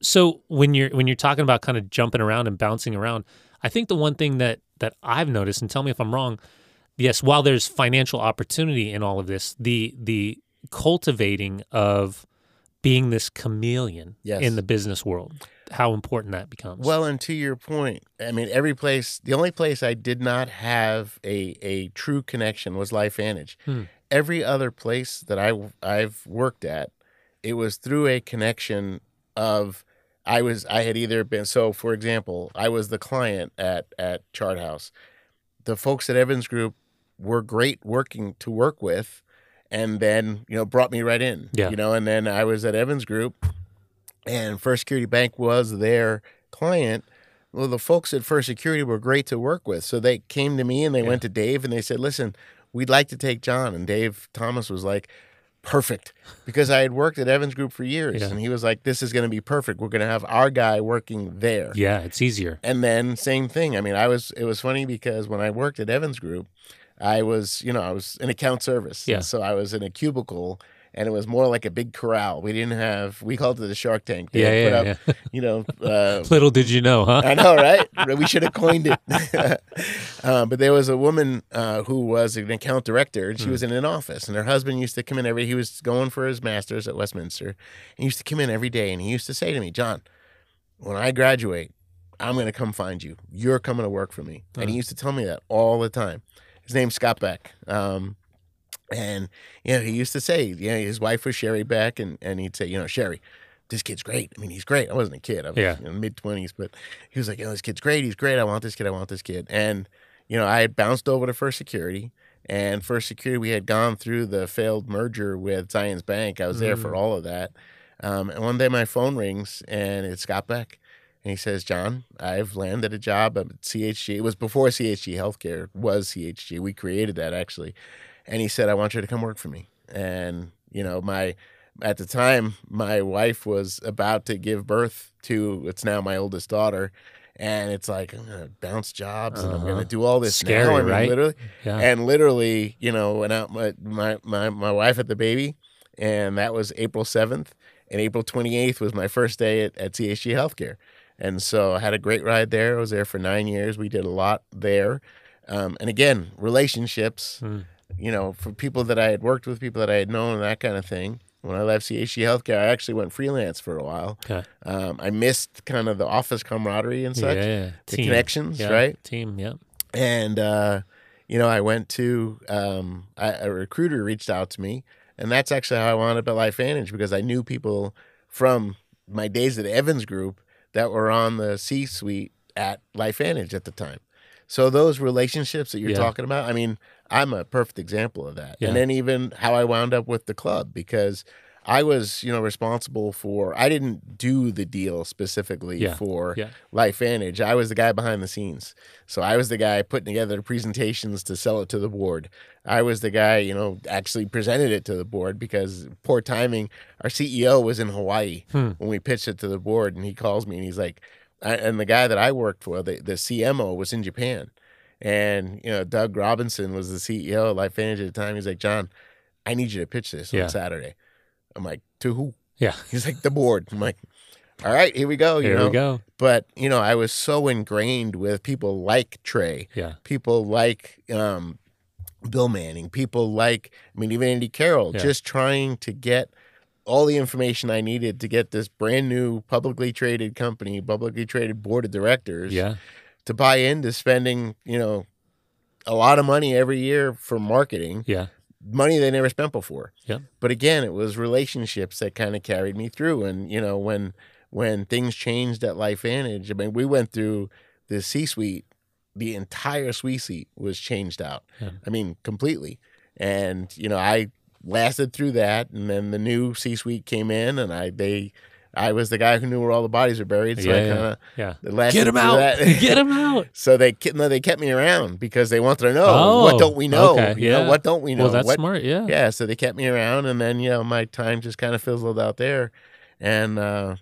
So when you're when you're talking about kind of jumping around and bouncing around, I think the one thing that that I've noticed, and tell me if I'm wrong, yes, while there's financial opportunity in all of this, the the cultivating of being this chameleon
Yes.
in the business world, how important that becomes.
Well, and to your point, I mean, every place, the only place I did not have a, a true connection was LifeVantage.
Hmm.
Every other place that I, I've worked at, it was through a connection of, I was, I had either been, so for example, I was the client at, at Chart House. The folks at Evans Group were great working to work with and then, you know, brought me right in,
Yeah.
you know, and then I was at Evans Group and First Security Bank was their client. Well, the folks at First Security were great to work with. So they came to me and they
Yeah.
went to Dave and they said, listen, we'd like to take John. And Dave Thomas was like, perfect. Because I had worked at Evans Group for years.
Yeah.
And he was like, this is going to be perfect. We're going to have our guy working there.
yeah, it's easier.
And then same thing. I mean, I was it was funny because when I worked at Evans Group, I was, you know, I was in account service.
Yeah.
So I was in a cubicle and it was more like a big corral. We didn't have we called it the shark tank. They
Yeah, yeah,
put up, you know, uh,
Little did you know, huh?
I know, right? We should have coined it. uh, but there was a woman uh, who was an account director, and she
Hmm.
was in an office, and her husband used to come in every. He was going for his master's at Westminster. And he used to come in every day, and he used to say to me, "John, when I graduate, I'm going to come find you. You're coming to work for me." And he used to tell me that all the time. His name's Scott Beck. Um, and you know, he used to say, you know, his wife was Sherry Beck, and and he'd say, you know, Sherry, this kid's great. I mean, he's great. I wasn't a kid. I was
Yeah.
know, mid twenties, but he was like, you know, this kid's great. He's great. I want this kid. I want this kid. And you know, I had bounced over to First Security, and First Security, we had gone through the failed merger with Zions Bank. I was there for all of that. Um, and one day my phone rings and it's Scott Beck. And he says, John, I've landed a job at CHG. It was before CHG Healthcare was CHG. We created that actually. And he said, I want you to come work for me. And, you know, my at the time my wife was about to give birth to it's now my oldest daughter. And it's like I'm gonna bounce jobs and I'm
Uh-huh.
gonna do all this
Scary,
now. I mean,
right?
Literally,
Yeah.
and literally, you know, went out my, my my my wife had the baby, and that was April seventh, and April twenty eighth was my first day at, at CHG Healthcare, and so I had a great ride there. I was there for nine years. We did a lot there, um, and again, relationships.
Mm.
You know, for people that I had worked with, people that I had known, and that kind of thing. When I left CHG Healthcare, I actually went freelance for a while.
Okay.
Um, I missed kind of the office camaraderie and such,
yeah.
the
Team.
connections,
Yeah.
right?
Team. Yeah.
and uh, you know, I went to um, I, a recruiter reached out to me, and that's actually how I wound up at Life LifeVantage because I knew people from my days at Evans Group that were on the C-suite at Life LifeVantage at the time. So those relationships that you're
Yeah.
talking about, I mean, I'm a perfect example of that.
Yeah.
And then even how I wound up with the club because I was, you know, responsible for. I didn't do the deal specifically
Yeah.
for
Yeah.
LifeVantage. I was the guy behind the scenes. So I was the guy putting together the presentations to sell it to the board. I was the guy, you know, actually presented it to the board because poor timing. Our CEO was in Hawaii
Hmm.
when we pitched it to the board, and he calls me and he's like, I, and the guy that I worked for, the, the CMO, was in Japan. And, you know, Doug Robinson was the CEO of LifeVantage at the time. He's like, John, I need you to pitch this
Yeah.
on Saturday. I'm like, to who?
Yeah.
He's like, the board. I'm like, all right, here we go. You
Here
know,
we go.
but you know i was so ingrained with people like trey
Yeah.
people like um, bill manning people like i mean even andy carroll
Yeah.
just trying to get all the information i needed to get this brand new publicly traded company publicly traded board of directors
Yeah.
To buy into spending you know a lot of money every year for marketing
Yeah.
money they never spent before.
Yeah.
But again, it was relationships that kind of carried me through. And you know, when when things changed at LifeVantage, I mean, we went through the C-suite. The entire C-suite was changed out.
Yeah.
I mean, completely. And you know, I lasted through that, and then the new C-suite came in, and I they. I was the guy who knew where all the bodies were buried, so
yeah.
I
yeah.
kind of
yeah.
lasted
Get him out.
that.
Get him out.
So they kept, no, they kept me around because they wanted to know
Oh,
what don't we know?
okay,
You know,
yeah.
what don't we know?
Well, that's
what,
smart. Yeah.
yeah, so they kept me around, and then you know my time just kind of fizzled out there, and uh,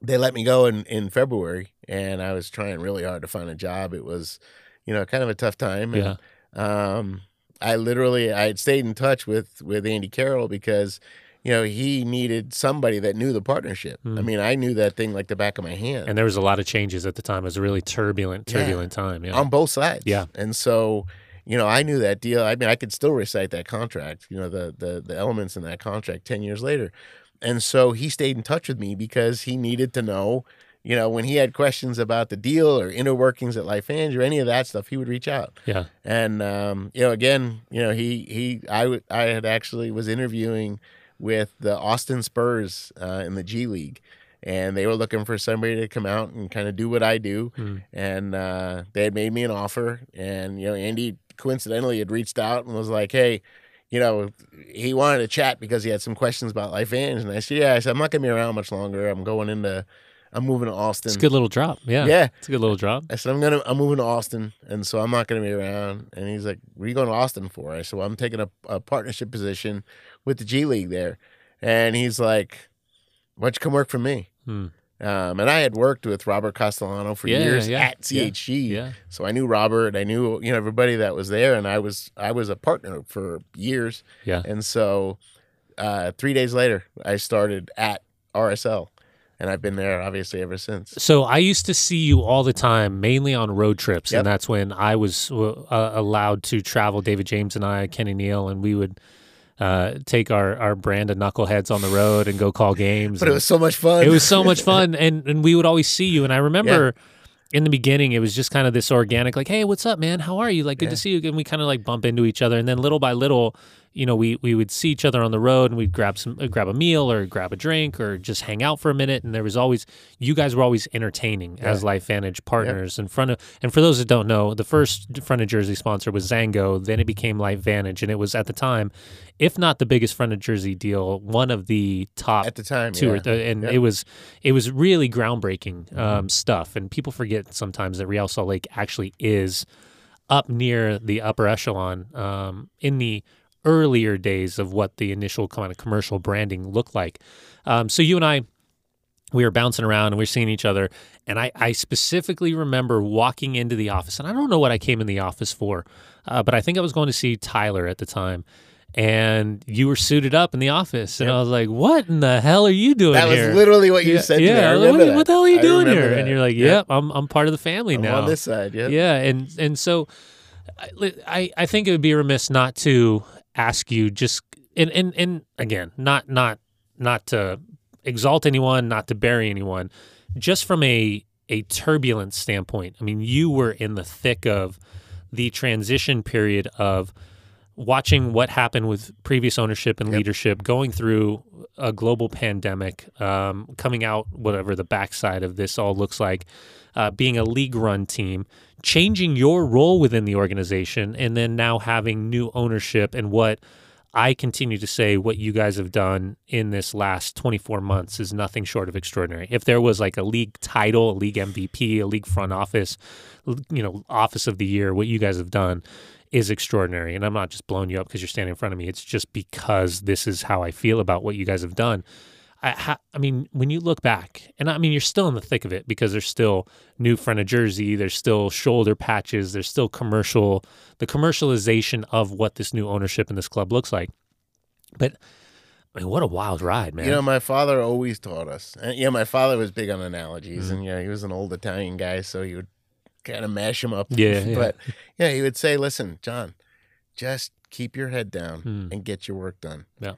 they let me go in in February, and I was trying really hard to find a job. It was, you know, kind of a tough time. And, Um, I literally I had stayed in touch with with Andy Carroll because. You know, he needed somebody that knew the partnership. I
Mm.
mean, I knew that thing like the back of my hand
And there was a lot of changes at the time. It was a really turbulent,
Yeah.
turbulent time. Yeah.
on both sides.
Yeah.
And so, you know, I knew that deal. I mean, I could still recite that contract, you know, the the the elements in that contract 10 years later. And so he stayed in touch with me because he needed to know, you know, when he had questions about the deal or inner workings at LifeVantage or any of that stuff, he would reach out.
yeah.
And um, you know, again, you know, he he I w- I had actually was interviewing with the Austin Spurs uh, in the G League, and they were looking for somebody to come out and kind of do what I do.
Hmm.
And uh, they had made me an offer, and you know, Andy coincidentally had reached out and was like, "Hey." You know, he wanted to chat because he had some questions about LifeVantage. And I said, Yeah, I said, I'm not going to be around much longer. I'm going into, I'm moving to Austin.
It's a good little drop. Yeah.
Yeah.
It's a good little drop.
I said, I'm gonna I'm moving to Austin and so I'm not gonna be around. And he's like, What are you going to Austin for? I said, Well, I'm taking a, a partnership position with the G League there. And he's like, Why don't you come work for me?
Hmm.
Um, and I had worked with Robert Castellano for
Yeah,
years
yeah,
at CHG.
Yeah.
So I knew Robert, I knew, you know, everybody that was there and I was I was a partner for years.
Yeah.
And so uh, three days later I started at RSL. And I've been there obviously ever since.
So I used to see you all the time, mainly on road trips,
Yep.
and that's when I was uh, allowed to travel. David James and I, Kenny Neal, and we would uh, take our our brand of knuckleheads on the road and go call games.
But it was so much fun.
it was so much fun, and and we would always see you. And I remember. In the beginning, it was just kind of this organic, like, "Hey, what's up, man? How are you? Like, good
Yeah.
to see you." And we kind of like bump into each other, and then little by little, you know, we we would see each other on the road and we'd grab some uh, grab a meal or grab a drink or just hang out for a minute. And there was always you guys were always entertaining as Life Vantage partners in front of. And for those that don't know, the first front of Jersey sponsor was XanGo. Then it became Life Vantage, and it was at the time, if not the biggest front of Jersey deal, one of the top
At the time,
two or
yeah.
th- and
Yep.
it was it was really groundbreaking um, stuff. And people forget sometimes that Real Salt Lake actually is up near the upper echelon um, in the earlier days of what the initial kind of commercial branding looked like. Um, so you and I, we were bouncing around and we are seeing each other. And I, I specifically remember walking into the office, and I don't know what I came in the office for, uh, but I think I was going to see Tyler at the time. And you were suited up in the office, and I was like, "What in the hell are you doing
That was
here?"
literally what you
yeah,
said to
yeah.
me. I
like, what,
that.
what the hell are you
I
doing here?
that.
And you're like,
Yep.
"Yep, I'm I'm part of the family
I'm
now."
on this side. Yep.
Yeah, and and so I, I I think it would be remiss not to ask you just and and and again, not not not to exalt anyone, not to bury anyone, just from a a turbulent standpoint. I mean, you were in the thick of the transition period of watching what happened with previous ownership and leadership, going through a global pandemic, um, coming out whatever the backside of this all looks like, uh, being a league run team, changing your role within the organization, and then now having new ownership and what I continue to say what you guys have done in this last 24 months is nothing short of extraordinary. If there was like a league title, a league MVP, a league front office, you know, office of the year, what you guys have done is extraordinary. And I'm not just blowing you up because you're standing in front of me. It's just because this is how I feel about what you guys have done. I, ha, I mean, when you look back, and I mean, you're still in the thick of it because there's still new front of jersey, there's still shoulder patches, there's still commercial, the commercialization of what this new ownership in this club looks like. But I mean, what a wild ride, man!
You know, my father always taught us. And, yeah, my father was big on analogies,
Mm-hmm.
and yeah, he was an old Italian guy, so he would kind of mash them up.
Yeah, yeah.
but yeah, he would say, "Listen, John, just keep your head down
Hmm.
and get your work done.
Yeah.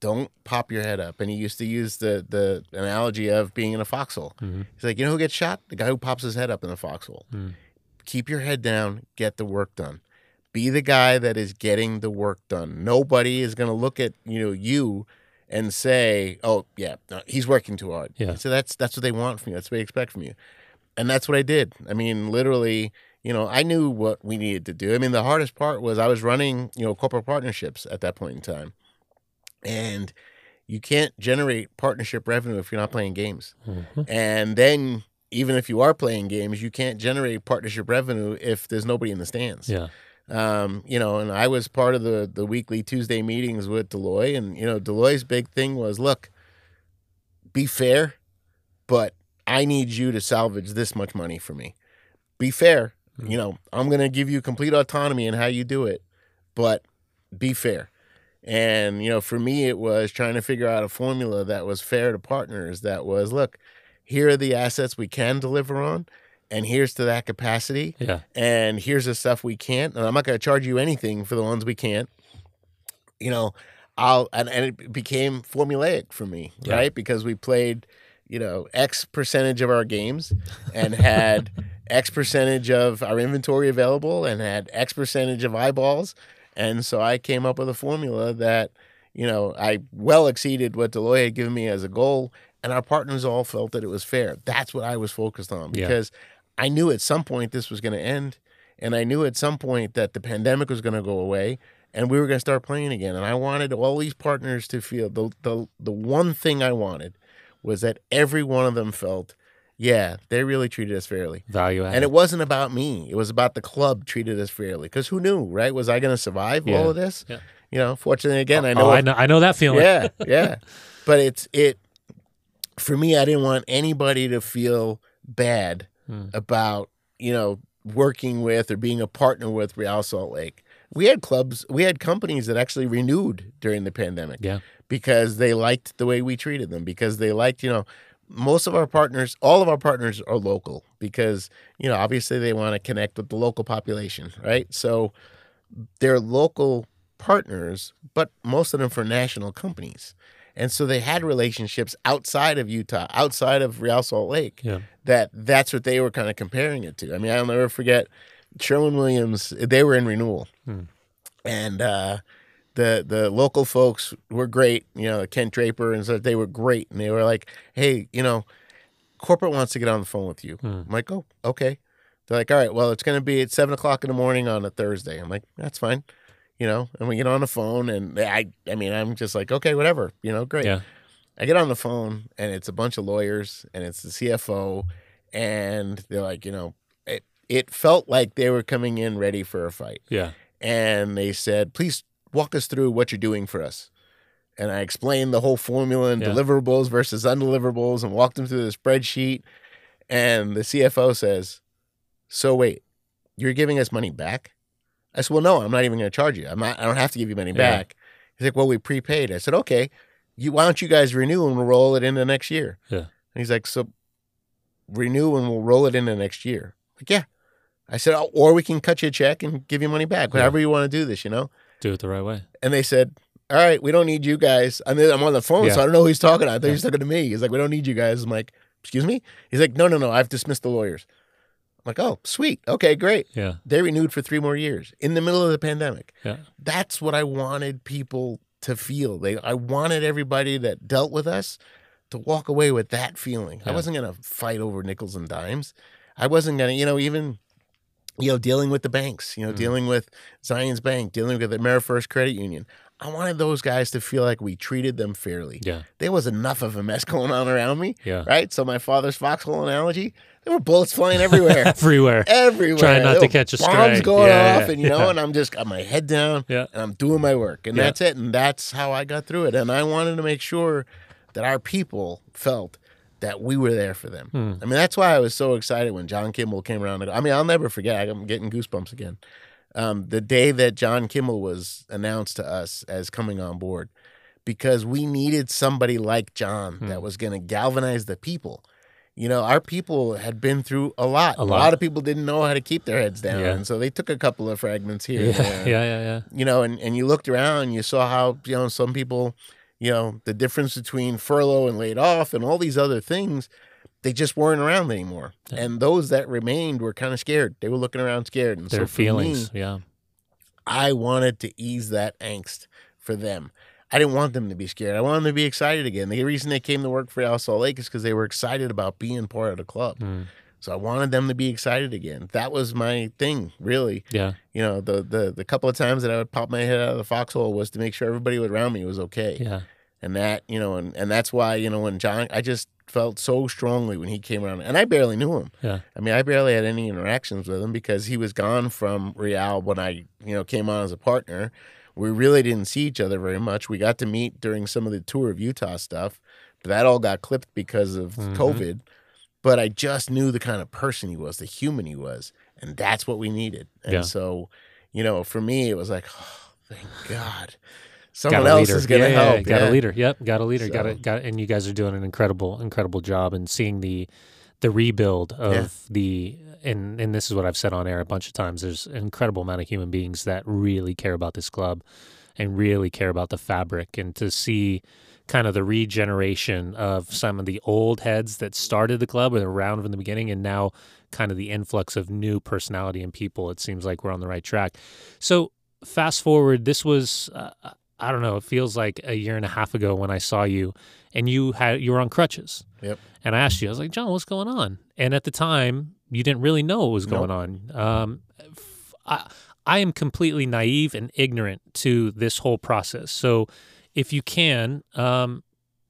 Don't pop your head up." And he used to use the the analogy of being in a foxhole.
Mhm.
He's like, "You know who gets shot? The guy who pops his head up in the foxhole.
Hmm.
Keep your head down, get the work done." Be the guy that is getting the work done. Nobody is going to look at you know you and say, "Oh, yeah, he's working too hard."
Yeah.
So that's that's what they want from you. That's what they expect from you, and that's what I did. I mean, literally, you know, I knew what we needed to do. I mean, the hardest part was I was running, you know, corporate partnerships at that point in time, and you can't generate partnership revenue if you're not playing games.
Mhm.
And then even if you are playing games, you can't generate partnership revenue if there's nobody in the stands
Yeah,
um, you know, and I was part of the the weekly Tuesday meetings with Dell Loy, and you know, Dell Loy's big thing was, look, be fair, but I need you to salvage this much money for me. Be fair, hmm. you know, I'm gonna give you complete autonomy in how you do it, but be fair. And you know, for me, it was trying to figure out a formula that was fair to partners. That was, look, here are the assets we can deliver on, and here's to that capacity
yeah,
and here's the stuff we can't and i'm not going to charge you anything for the ones we can't you know i'll and, and it became formulaic for me
Yeah.
right because we played you know x percentage of our games and had x percentage of our inventory available and had x percentage of eyeballs and so i came up with a formula that you know i well exceeded what Dell Loy had given me as a goal and our partners all felt that it was fair that's what i was focused on
Yeah.
because I knew at some point this was going to end, and I knew at some point that the pandemic was going to go away, and we were going to start playing again. And I wanted all these partners to feel the the the one thing I wanted was that every one of them felt, yeah, they really treated us fairly.
value add.
And it wasn't about me; it was about the club treated us fairly. Because who knew, right? Was I going to survive
Yeah.
all of this?
Yeah.
You know, fortunately, again, I know
oh, I know, I know that feeling.
yeah, yeah. But it's it for me. I didn't want anybody to feel bad
Hmm.
about you know working with or being a partner with Real Salt Lake. We had clubs, we had companies that actually renewed during the pandemic
Yeah.
Because they liked the way we treated them because they liked you know most of our partners all of our partners are local because you know obviously they want to connect with the local population right so they're local partners but most of them for national companies and so they had relationships outside of utah outside of real salt lake
Yeah.
that that's what they were kind of comparing it to i mean i'll never forget sherwin williams they were in renewal
Hmm.
and uh the the local folks were great. You know, Kent Draper and so they were great, and they were like, "Hey, you know, corporate wants to get on the phone with you." Hmm. I'm like, "Oh, okay." They're like, "All right, well, it's going to be at seven o'clock in the morning on a Thursday." I'm like, "That's fine." You know, and we get on the phone, and I, I mean, I'm just like, "Okay, whatever." You know, great.
Yeah.
I get on the phone, and it's a bunch of lawyers, and it's the CFO, and they're like, you know, it it felt like they were coming in ready for a fight
Yeah.
and they said, "Please walk us through what you're doing for us." And I explained the whole formula and
Yeah.
deliverables versus undeliverables, and walked them through the spreadsheet. And the CFO says, "So wait, you're giving us money back?" I said, "Well, no, I'm not even going to charge you. I'm not. I don't have to give you money
Yeah.
back." He's like, "Well, we prepaid." I said, "Okay, you why don't you guys renew and we'll roll it into next year?"
Yeah.
And he's like, "So renew and we'll roll it into next year." Like, yeah. I said, oh, or we can cut you a check and give you money back. However you want to do this, you know.
Do it the right way.
And they said, all right, we don't need you guys. I mean, I'm on the phone,
Yeah.
so I don't know who he's talking to. I thought he
Yeah.
was talking to me. He's like, we don't need you guys. I'm like, excuse me? He's like, no, no, no. I've dismissed the lawyers. I'm like, oh, sweet. Okay, great.
Yeah.
They renewed for three more years in the middle of the pandemic.
Yeah.
That's what I wanted people to feel. They, I wanted everybody that dealt with us to walk away with that feeling. I wasn't going to fight over nickels and dimes. I wasn't going to, you know, even, you know, dealing with the banks, you know,
Mm.
dealing with Zions Bank, dealing with the America First Credit Union. I wanted those guys to feel like we treated them fairly.
Yeah.
There was enough of a mess going on around me,
Yeah.
right? So my father's foxhole analogy, there were bullets flying everywhere
Everywhere.
everywhere.
Trying not
There
to catch a
bombs
stray.
going
Yeah,
off,
yeah,
and you know,
yeah.
and I'm just got my head down,
Yeah.
and I'm doing my work, and that's it, and that's how I got through it. And I wanted to make sure that our people felt that we were there for them.
Hmm.
I mean, that's why I was so excited when John Kimball came around. I mean, I'll never forget. I'm getting goosebumps again. Um, the day that John Kimball was announced to us as coming on board, because we needed somebody like John
Hmm.
that was going to galvanize the people. You know, our people had been through a lot.
A
A
lot.
lot, of people didn't know how to keep their heads down,
Yeah.
and so they took a couple of fragments here.
Yeah. Yeah. Yeah. Yeah.
You know, and, and you looked around, and you saw how you know some people, you know, the difference between furlough and laid off, and all these other things, they just weren't around anymore.
Yeah.
And those that remained were kind of scared. They were looking around scared, and
Their
so for me,
feelings. yeah.
I wanted to ease that angst for them. I didn't want them to be scared. I wanted them to be excited again. The reason they came to work for Real Salt Lake is because they were excited about being part of the club.
Mm.
So I wanted them to be excited again. That was my thing, really.
Yeah.
You know, the the the couple of times that I would pop my head out of the foxhole was to make sure everybody around me was okay.
Yeah.
And that, you know, and, and that's why, you know, when John I just felt so strongly when he came around and I barely knew him.
Yeah.
I mean, I barely had any interactions with him because he was gone from Real when I, you know, came on as a partner. We really didn't see each other very much. We got to meet during some of the tour of Utah stuff, but that all got clipped because of
Mhm.
COVID. But I just knew the kind of person he was, the human he was, and that's what we needed. And
Yeah.
so, you know, for me, it was like, oh, thank God, someone else
leader.
is going to
yeah,
help.
yeah, Got
yeah.
a leader. Yep. Got a leader. Got it. Got and you guys are doing an incredible, incredible job and seeing the the rebuild of the and and this is what I've said on air a bunch of times. There's an incredible amount of human beings that really care about this club and really care about the fabric and to see kind of the regeneration of some of the old heads that started the club and around from the beginning and now kind of the influx of new personality and people it seems like we're on the right track so fast forward this was uh, i don't know it feels like a year and a half ago when i saw you and you had you were on crutches
Yep.
and i asked you i was like john what's going on and at the time you didn't really know what was
Nope.
going on um, f- I, I am completely naive and ignorant to this whole process so if you can um,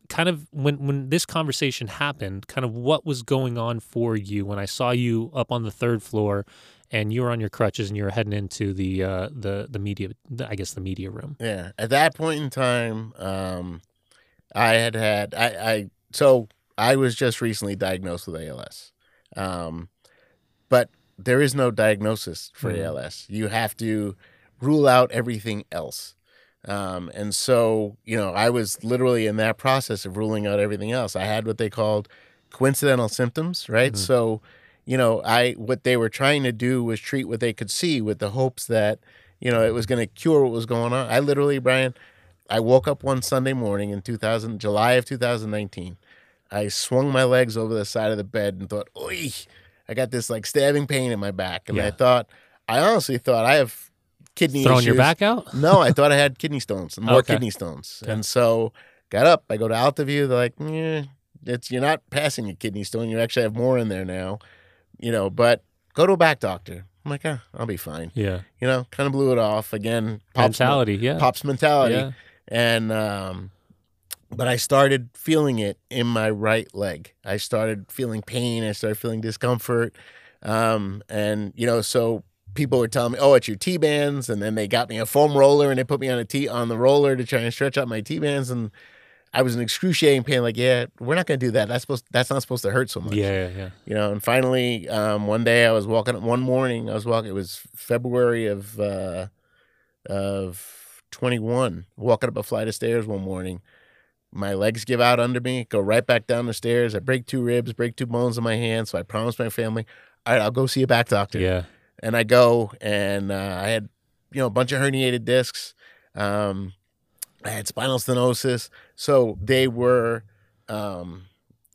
kind of when when this conversation happened kind of what was going on for you when i saw you up on the third floor and you were on your crutches and you were heading into the uh, the the media the, i guess the media room
Yeah. At that point in time, um, I had had I, I so I was just recently diagnosed with ALS, um, but there is no diagnosis for
Mhm.
ALS. You have to rule out everything else. Um, and so, you know, I was literally in that process of ruling out everything else. I had what they called coincidental symptoms, right?
Mhm.
So, you know, I what they were trying to do was treat what they could see with the hopes that, you know, it was going to cure what was going on. I literally, Brian, I woke up one Sunday morning in 2000, July of 2019. I swung my legs over the side of the bed and thought, "Oi!" I got this like stabbing pain in my back, and I thought, I honestly thought I have kidney stones.
Throwing your back out?
No, I thought I had kidney stones, more
Okay.
kidney stones.
Okay.
And so got up. I go to Altaview. They're like, yeah, it's you're not passing a kidney stone. You actually have more in there now, you know. But go to a back doctor. I'm like, ah, I'll be fine.
Yeah.
You know, kind of blew it off again. Pops
Mentality. Yeah.
pops mentality.
Yeah.
And um, but I started feeling it in my right leg. I started feeling pain. I started feeling discomfort. Um, and you know, so people were telling me, "Oh, it's your T bands," and then they got me a foam roller and they put me on a T on the roller to try and stretch out my T bands, and I was in excruciating pain. Like, yeah, we're not going to do that. That's supposed. That's not supposed to hurt so much.
Yeah. Yeah. yeah.
You know, and finally, um, one day I was walking. One morning I was walking. It was February of uh, of twenty one. Walking up a flight of stairs one morning. My legs give out under me. Go right back down the stairs. I break two ribs, break two bones in my hand. So I promised my family, all right, I'll go see a back doctor
Yeah.
and I go and uh, I had you know a bunch of herniated discs. Um, I had spinal stenosis, so they were. Um,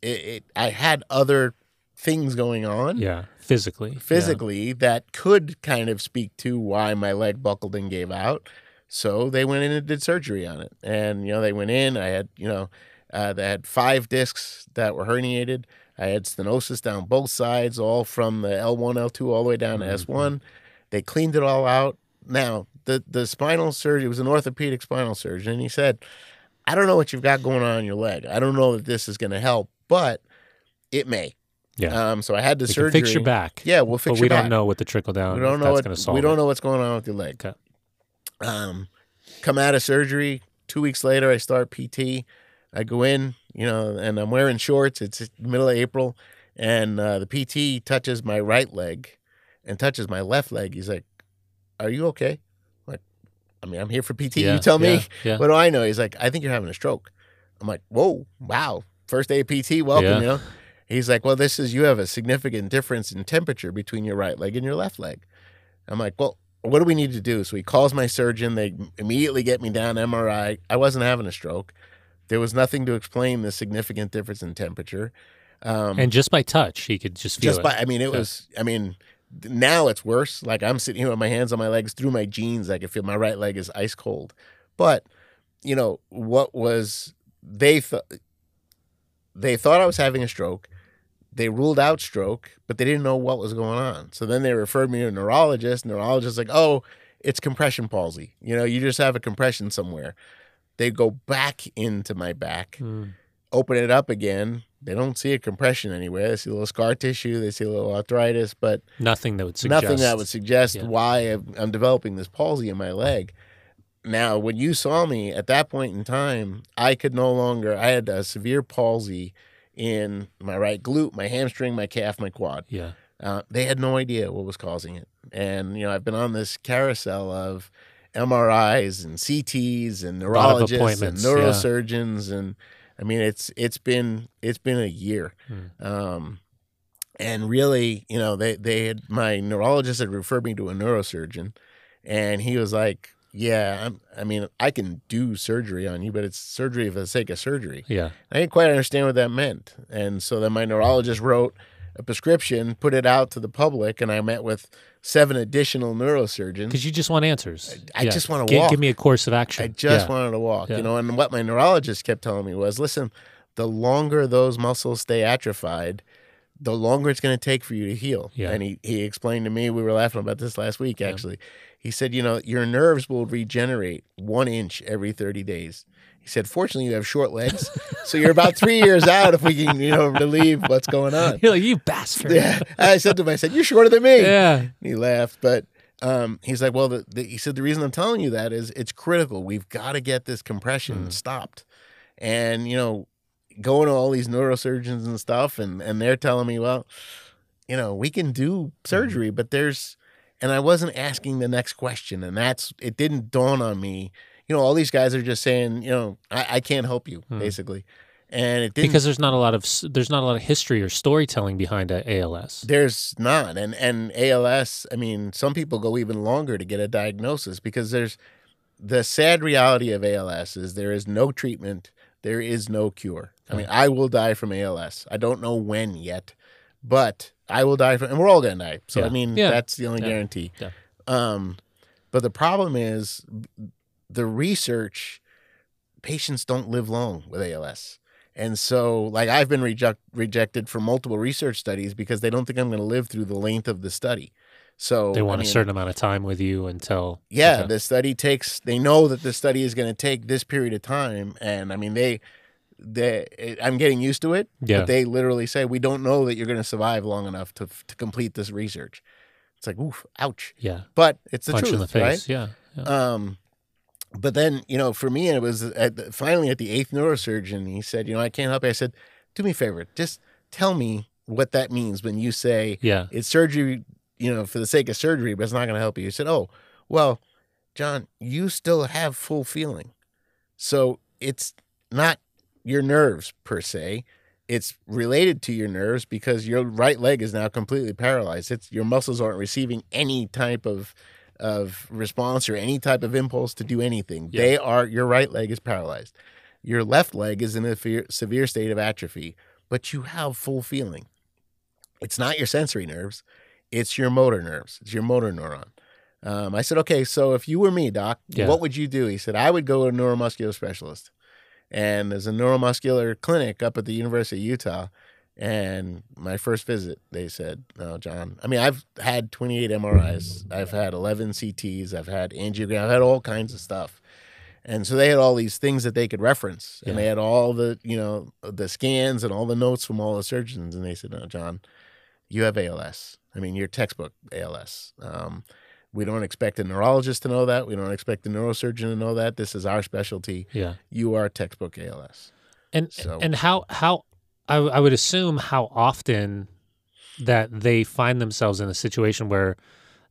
it, it, I had other things going on
Yeah. Physically. Yeah.
physically that could kind of speak to why my leg buckled and gave out. So they went in and did surgery on it, and you know they went in. I had you know uh, they had five discs that were herniated. I had stenosis down both sides, all from the L1, L2, all the way down to S1. They cleaned it all out. Now the the spinal surgeon it was an orthopedic spinal surgeon, and he said, "I don't know what you've got going on in your leg. I don't know that this is going to help, but it may."
Yeah.
Um, so I had the
We
surgery.
fix your back.
Yeah, we'll fix your back.
but we
back.
don't know what the trickle down.
We don't know what
going to solve.
we don't
it.
know what's going on with your leg.
Okay.
Um, come out of surgery. Two weeks later, I start PT. I go in, you know, and I'm wearing shorts. It's middle of April, and uh, the PT touches my right leg and touches my left leg. He's like, "Are you okay?" I'm mean, I'm here for PT.
Yeah,
you tell me.
yeah, yeah.
What do I know? He's like, "I think you're having a stroke." I'm like, "Whoa, wow!" First day of PT, welcome.
Yeah.
You know. He's like, "Well, this is you have a significant difference in temperature between your right leg and your left leg." I'm like, "Well, what do we need to do?" So he calls my surgeon. They immediately get me down MRI. I wasn't having a stroke. There was nothing to explain the significant difference in temperature. Um,
And just by touch, he could just feel
just
it.
by, I mean, it
Okay.
was, I mean, now it's worse. Like I'm sitting here with my hands on my legs through my jeans. I can feel my right leg is ice cold. But, you know, what was, they thought, they thought I was having a stroke. They ruled out stroke, but they didn't know what was going on. So then they referred me to a neurologist. Neurologist like, oh, it's compression palsy. You know, you just have a compression somewhere. They go back into my back
Mm.
Open it up again. They don't see a compression anywhere. They see a little scar tissue. They see a little arthritis, but
Nothing that would suggest.
nothing that would suggest
yeah.
why I'm developing this palsy in my leg. Now, when you saw me at that point in time, I could no longer. I had a severe palsy in my right glute, my hamstring, my calf, my quad.
Yeah.
Uh, they had no idea what was causing it. And, you know, I've been on this carousel of MRIs and CTs and neurologists and
appointments, yeah.
neurosurgeons. And I mean, it's, it's been, it's been a year.
Hmm.
Um, and really, you know, they, they had, my neurologist had referred me to a neurosurgeon and he was like, yeah, I'm, I mean, I can do surgery on you, but it's surgery for the sake of surgery.
Yeah.
I didn't quite understand what that meant. And so then my neurologist wrote a prescription, put it out to the public, and I met with seven additional neurosurgeons.
Because you just want answers.
I
Yeah.
just wanna
Gi-
walk.
Give me a course of action.
I just
Yeah.
wanted to walk,
Yeah.
you know. And what my neurologist kept telling me was, listen, the longer those muscles stay atrophied, the longer it's going to take for you to heal.
Yeah.
And he, he explained to me, we were laughing about this last week, actually. He said, you know, your nerves will regenerate one inch every 30 days. He said, fortunately, you have short legs. so you're about three years out if we can, you know, relieve what's going on.
You're like, you bastard.
Yeah. I said to him, I said, you're shorter than me.
Yeah.
He laughed, but um, he's like, well, the, the, he said the reason I'm telling you that is it's critical. We've got to get this compression stopped, and you know, going to all these neurosurgeons and stuff, and and they're telling me, well, you know, we can do surgery, but there's, and I wasn't asking the next question, and that's it didn't dawn on me. You know, all these guys are just saying, you know, I, I can't help you, basically, and it didn't
Because there's not a lot of there's not a lot of history or storytelling behind a ALS.
There's not, and and ALS. I mean, some people go even longer to get a diagnosis because there's the sad reality of ALS is there is no treatment, there is no cure. I mean, I will die from ALS. I don't know when yet, but I will die from, and we're all gonna die. So I mean,
Yeah.
that's the only
Yeah.
guarantee.
Yeah.
Um, But the problem is the research patients don't live long with ALS. And so, like, I've been reject, rejected from multiple research studies because they don't think I'm going to live through the length of the study. So
They want
I
a
mean,
certain amount of time with you until
yeah,
Okay.
the study takes. They know that the study is going to take this period of time, and I mean, they, they. I'm getting used to it.
Yeah.
But they literally say we don't know that you're going to survive long enough to to complete this research. It's like, oof, ouch.
yeah,
But it's the
punch
truth,
in the face.
right?
Yeah, yeah.
Um, but then you know, for me, it was at the, finally at the eighth neurosurgeon. He said, you know, I can't help you. I said, do me a favor, just tell me what that means when you say
yeah.
it's surgery, you know, for the sake of surgery, but it's not going to help you. He said, oh, well, John, you still have full feeling, so it's not your nerves per se. It's related to your nerves because your right leg is now completely paralyzed. It's your muscles aren't receiving any type of of response or any type of impulse to do anything.
Yeah.
They are your right leg is paralyzed. Your left leg is in a severe state of atrophy, but you have full feeling. It's not your sensory nerves, it's your motor nerves. It's your motor neuron. Um, I said, okay, so if you were me, doc,
Yeah.
what would you do? He said, I would go to a neuromuscular specialist. And there's a neuromuscular clinic up at the University of Utah. And my first visit, they said, "No, John. I mean, I've had 28 MRIs, I've had 11 CTs, I've had angiogram, I've had all kinds of stuff." And so they had all these things that they could reference, and
Yeah.
they had all the, you know, the scans and all the notes from all the surgeons. And they said, "No, John, you have ALS. I mean, you're textbook ALS. Um, we don't expect a neurologist to know that. We don't expect a neurosurgeon to know that. This is our specialty.
yeah.
You are textbook ALS."
And
So-
and how how I, I would assume how often that they find themselves in a situation where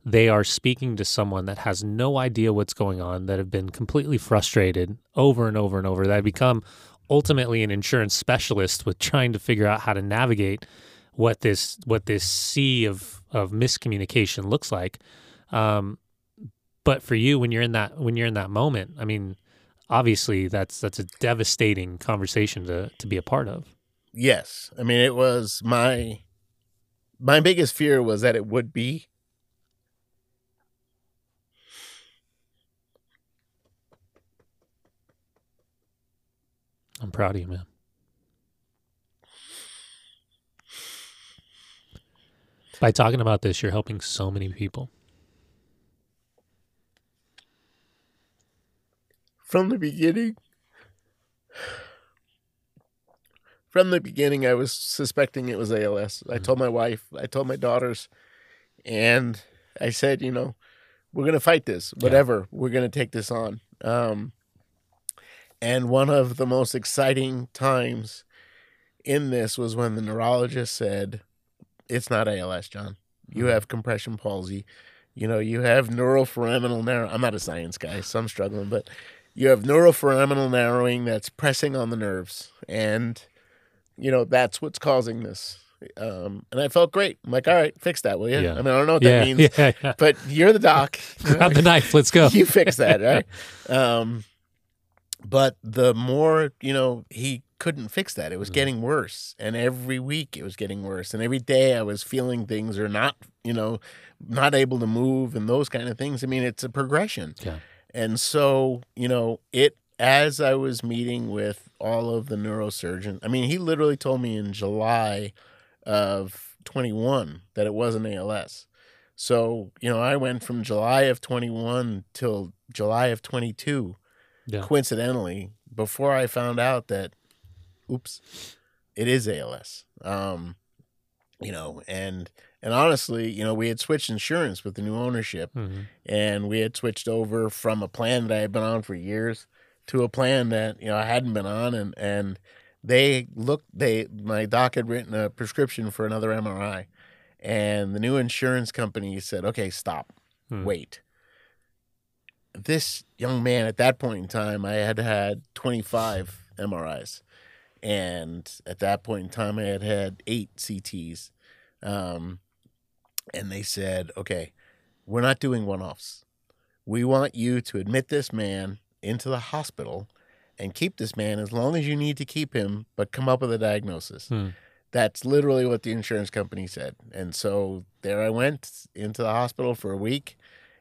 they are speaking to someone that has no idea what's going on, that have been completely frustrated over and over and over, that become ultimately an insurance specialist with trying to figure out how to navigate what this what this sea of of miscommunication looks like. Um, but for you, when you're in that when you're in that moment, I mean, obviously that's that's a devastating conversation to to be a part of.
Yes. I mean, it was my my biggest fear was that it would be
I'm proud of you, man. By talking about this, you're helping so many people.
from the beginning. From the beginning, I was suspecting it was ALS. I told my wife, I told my daughters, and I said, you know, we're gonna fight this. Whatever, we're gonna take this on. Um, and one of the most exciting times in this was when the neurologist said, "It's not ALS, John. You have compression palsy. You know, you have neuroforaminal narrow. I'm not a science guy, so I'm struggling, but you have neuroforaminal narrowing that's pressing on the nerves, and you know that's what's causing this." Um, and I felt great. I'm like, "All right, fix that, will you?"
Yeah.
I mean, I don't know what
yeah,
that means,
yeah, yeah.
but you're the doc.
Grab the knife. Let's go.
you fix that, right? um, but the more you know, he couldn't fix that. It was
Mhm.
getting worse, and every week it was getting worse, and every day I was feeling things or not, you know, not able to move and those kind of things. I mean, it's a progression,
Yeah.
and so you know, it as I was meeting with all of the neurosurgeons. I mean, he literally told me in July of 21 that it wasn't ALS. So, you know, I went from July of 21 till July of 22,
Yeah.
coincidentally, before I found out that, oops, it is ALS. Um, you know, and, and honestly, you know, we had switched insurance with the new ownership
Mhm.
and we had switched over from a plan that I had been on for years to a plan that you know I hadn't been on, and and they looked they my doc had written a prescription for another MRI, and the new insurance company said, okay, stop,
Hmm.
wait. This young man at that point in time, I had had 25 MRIs. And at that point in time, I had had eight CTs. Um, and they said, okay, we're not doing one offs. We want you to admit this man into the hospital and keep this man as long as you need to keep him, but come up with a diagnosis.
Hmm.
That's literally what the insurance company said. And so there I went into the hospital for a week.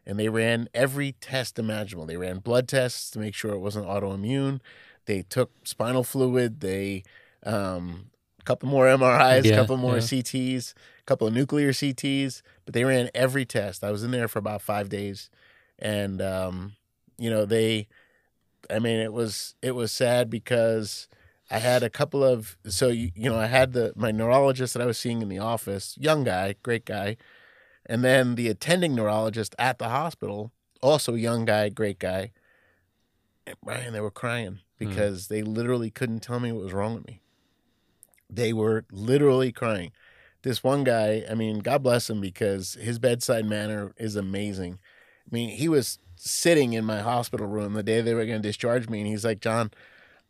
and they ran every test imaginable. They ran blood tests to make sure it wasn't autoimmune. They took spinal fluid. They um, a couple more MRIs, a
Yeah,
couple more
yeah.
CTs, a couple of nuclear CTs, but they ran every test. I was in there for about five days, and um, you know they, I mean it was it was sad because I had a couple of so you, you know I had the my neurologist that I was seeing in the office, young guy, great guy, and then the attending neurologist at the hospital, also young guy, great guy. Eh, and Brian, they were crying hmm. because they literally couldn't tell me what was wrong with me. They were literally crying. This one guy, I mean, God bless him because his bedside manner is amazing. I mean, he was sitting in my hospital room the day they were going to discharge me, and he's like, John,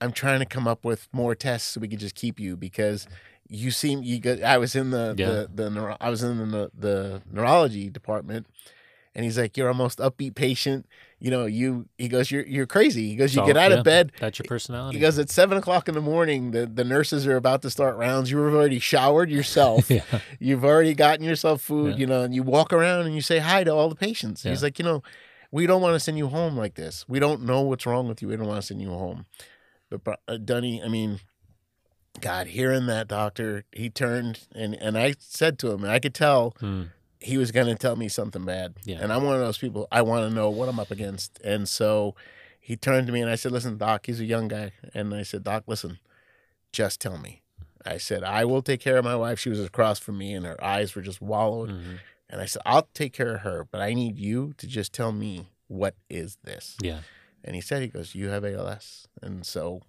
I'm trying to come up with more tests so we can just keep you because you seem you got I was in the
Yeah.
the, the neuro, I was in the the neurology department and he's like you're our most upbeat patient you know you he goes you're you're crazy he goes you
So,
get out
yeah,
of bed
That's your personality.
he goes at seven o'clock in the morning the, the nurses are about to start rounds you've already showered yourself
yeah.
you've already gotten yourself food
Yeah.
you know and you walk around and you say hi to all the patients he's like you know we don't want to send you home like this we don't know what's wrong with you we don't want to send you home but uh, Dunny, I mean, God, hearing that doctor, he turned and and I said to him, and I could tell
Hmm.
he was going to tell me something bad.
Yeah.
And I'm one of those people. I want to know what I'm up against. And so he turned to me and I said, "Listen, Doc, he's a young guy." And I said, "Doc, listen, just tell me." I said, "I will take care of my wife." She was across from me, and her eyes were just wallowed.
Mhm.
And I said, "I'll take care of her, but I need you to just tell me what is this."
Yeah.
And he said, "He goes, you have ALS." And so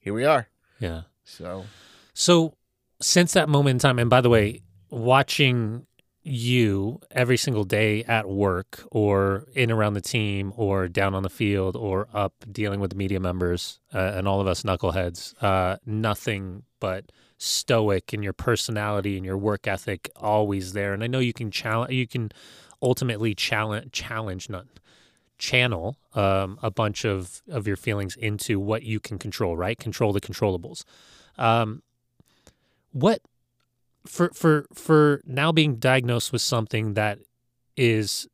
here we are.
Yeah.
So
So since that moment in time, and by the way, watching you every single day at work or in around the team or down on the field or up dealing with the media members uh, and all of us knuckleheads, uh, nothing but stoic in your personality and your work ethic always there. And I know you can challenge, you can ultimately challenge, challenge, not channel um, a bunch of, of your feelings into what you can control, right? Control the controllables. Um, what for for for now being diagnosed with something that is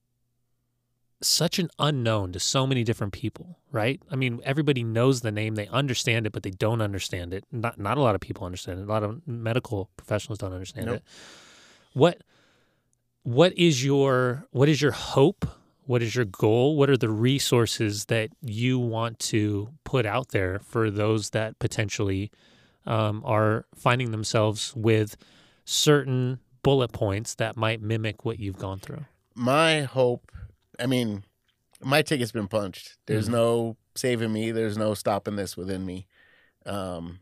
such an unknown to so many different people, right? I mean, everybody knows the name, they understand it, but they don't understand it. Not not a lot of people understand it. A lot of medical professionals don't understand
Nope.
it. What what is your what is your hope? What is your goal? What are the resources that you want to put out there for those that potentially um, are finding themselves with certain bullet points that might mimic what you've gone through?
my hope, I mean, my ticket's been punched. There's
Mhm.
no saving me. There's no stopping this within me. Um,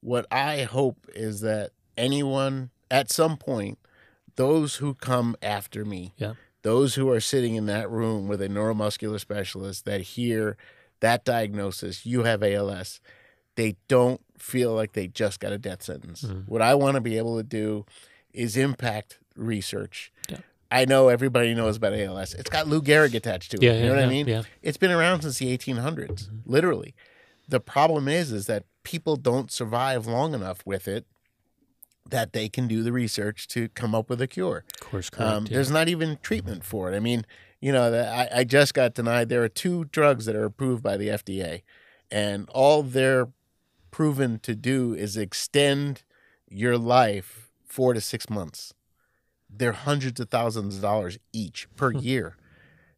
what I hope is that anyone at some point, those who come after me,
Yeah.
those who are sitting in that room with a neuromuscular specialist that hear that diagnosis, you have ALS, they don't feel like they just got a death sentence.
Mhm.
What I want to be able to do is impact research. I know everybody knows about ALS. It's got Lou Gehrig attached to it.
Yeah,
you
yeah,
know what
yeah,
I mean?
yeah.
It's been around since the 1800s,
Mm-hmm.
literally. The problem is, is that people don't survive long enough with it that they can do the research to come up with a cure.
Of course, correct.
Um. There's not even treatment for it. I mean, you know, the, I, I just got denied. There are two drugs that are approved by the FDA, and all they're proven to do is extend your life four to six months. They're hundreds of thousands of dollars each per year.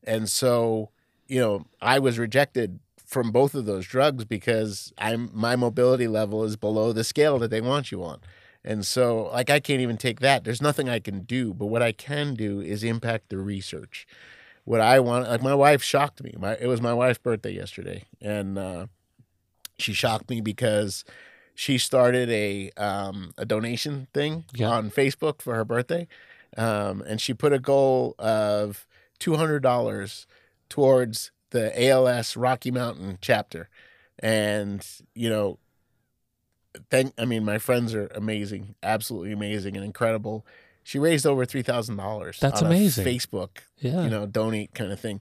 And so, you know, I was rejected from both of those drugs because I'm my mobility level is below the scale that they want you on. And so, like, I can't even take that. There's nothing I can do. But what I can do is impact the research. What I want, like, my wife shocked me. My, it was my wife's birthday yesterday, and uh, she shocked me because she started a um, a donation thing
Yeah.
on Facebook for her birthday, um, and she put a goal of two hundred dollars towards the ALS Rocky Mountain chapter, and you know thank I mean my friends are amazing, absolutely amazing and incredible. She raised over three thousand dollars.
That's
on a
amazing.
Facebook,
yeah.
you know, donate kind of thing.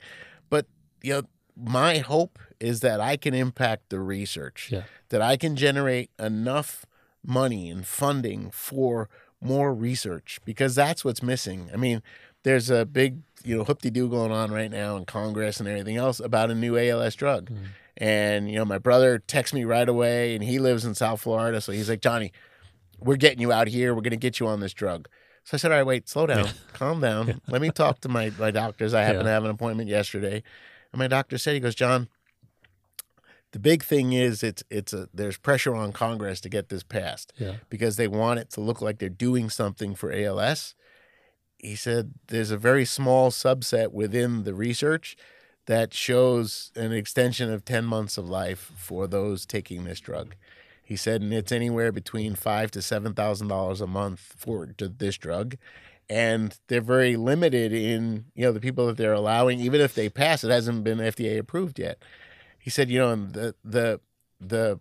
But you know, my hope is that I can impact the research.
Yeah.
That I can generate enough money and funding for more research because that's what's missing. I mean, there's a big you know hoop de doo going on right now in Congress and everything else about a new ALS drug. Mm-hmm. And you know, my brother texts me right away, and he lives in South Florida, so he's like, Johnny, we're getting you out here. We're gonna get you on this drug. So I said, all right, wait, slow down, calm down. Let me talk to my my doctors. I happen
Yeah.
to have an appointment yesterday, and my doctor said, he goes, John. The big thing is it's it's a there's pressure on Congress to get this passed
Yeah.
because they want it to look like they're doing something for ALS. He said there's a very small subset within the research that shows an extension of 10 months of life for those taking this drug. He said, and it's anywhere between five to seven thousand dollars a month for this drug, and they're very limited in you know the people that they're allowing. Even if they pass, it hasn't been FDA approved yet. He said, you know, and the the the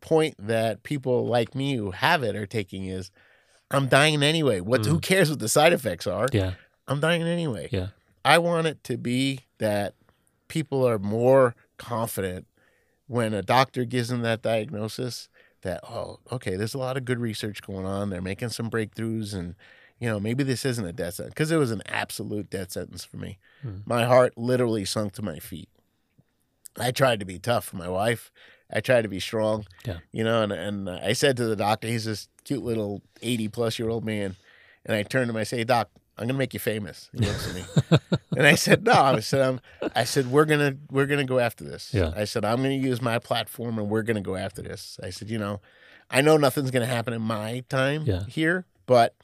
point that people like me who have it are taking is, I'm dying anyway. What? Who mm. cares what the side effects are?
Yeah.
I'm dying anyway.
Yeah.
I want it to be that people are more confident when a doctor gives them that diagnosis that, oh, okay, there's a lot of good research going on. They're making some breakthroughs and, you know, maybe this isn't a death sentence because it was an absolute death sentence for me. Hmm. My heart literally sunk to my feet. I tried to be tough for my wife. I tried to be strong,
Yeah.
you know, and, and I said to the doctor, he's this cute little 80 plus year old man. And I turned to him, I say, Doc, I'm gonna make you famous. He looks at me. and I said, No, I said, I'm, I said, we're gonna we're gonna go after this.
Yeah.
I said, I'm gonna use my platform and we're gonna go after this. I said, you know, I know nothing's gonna happen in my time
Yeah.
here, but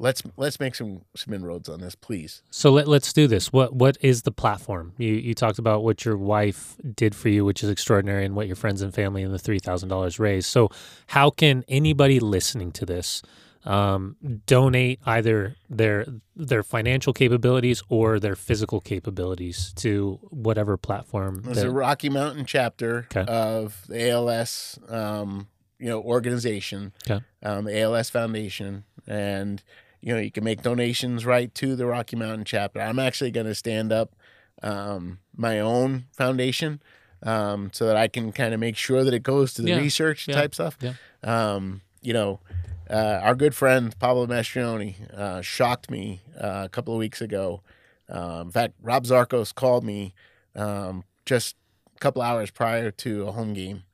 let's let's make some some inroads on this, please.
So let, let's do this. What what is the platform? You you talked about what your wife did for you, which is extraordinary, and what your friends and family and the three thousand dollars raised. So how can anybody listening to this um, donate either their their financial capabilities or their physical capabilities to whatever platform?
There's
that-
a Rocky Mountain chapter
Okay.
of the ALS, um, you know, organization,
Okay.
um, ALS Foundation, and you know you can make donations right to the Rocky Mountain chapter. I'm actually going to stand up um, my own foundation um, so that I can kind of make sure that it goes to the
Yeah.
research
Yeah.
type stuff.
Yeah.
Um, you know, uh, our good friend Pablo Mastroeni uh, shocked me uh, a couple of weeks ago. Um, in fact, Rob Zarkos called me um, just a couple hours prior to a home game,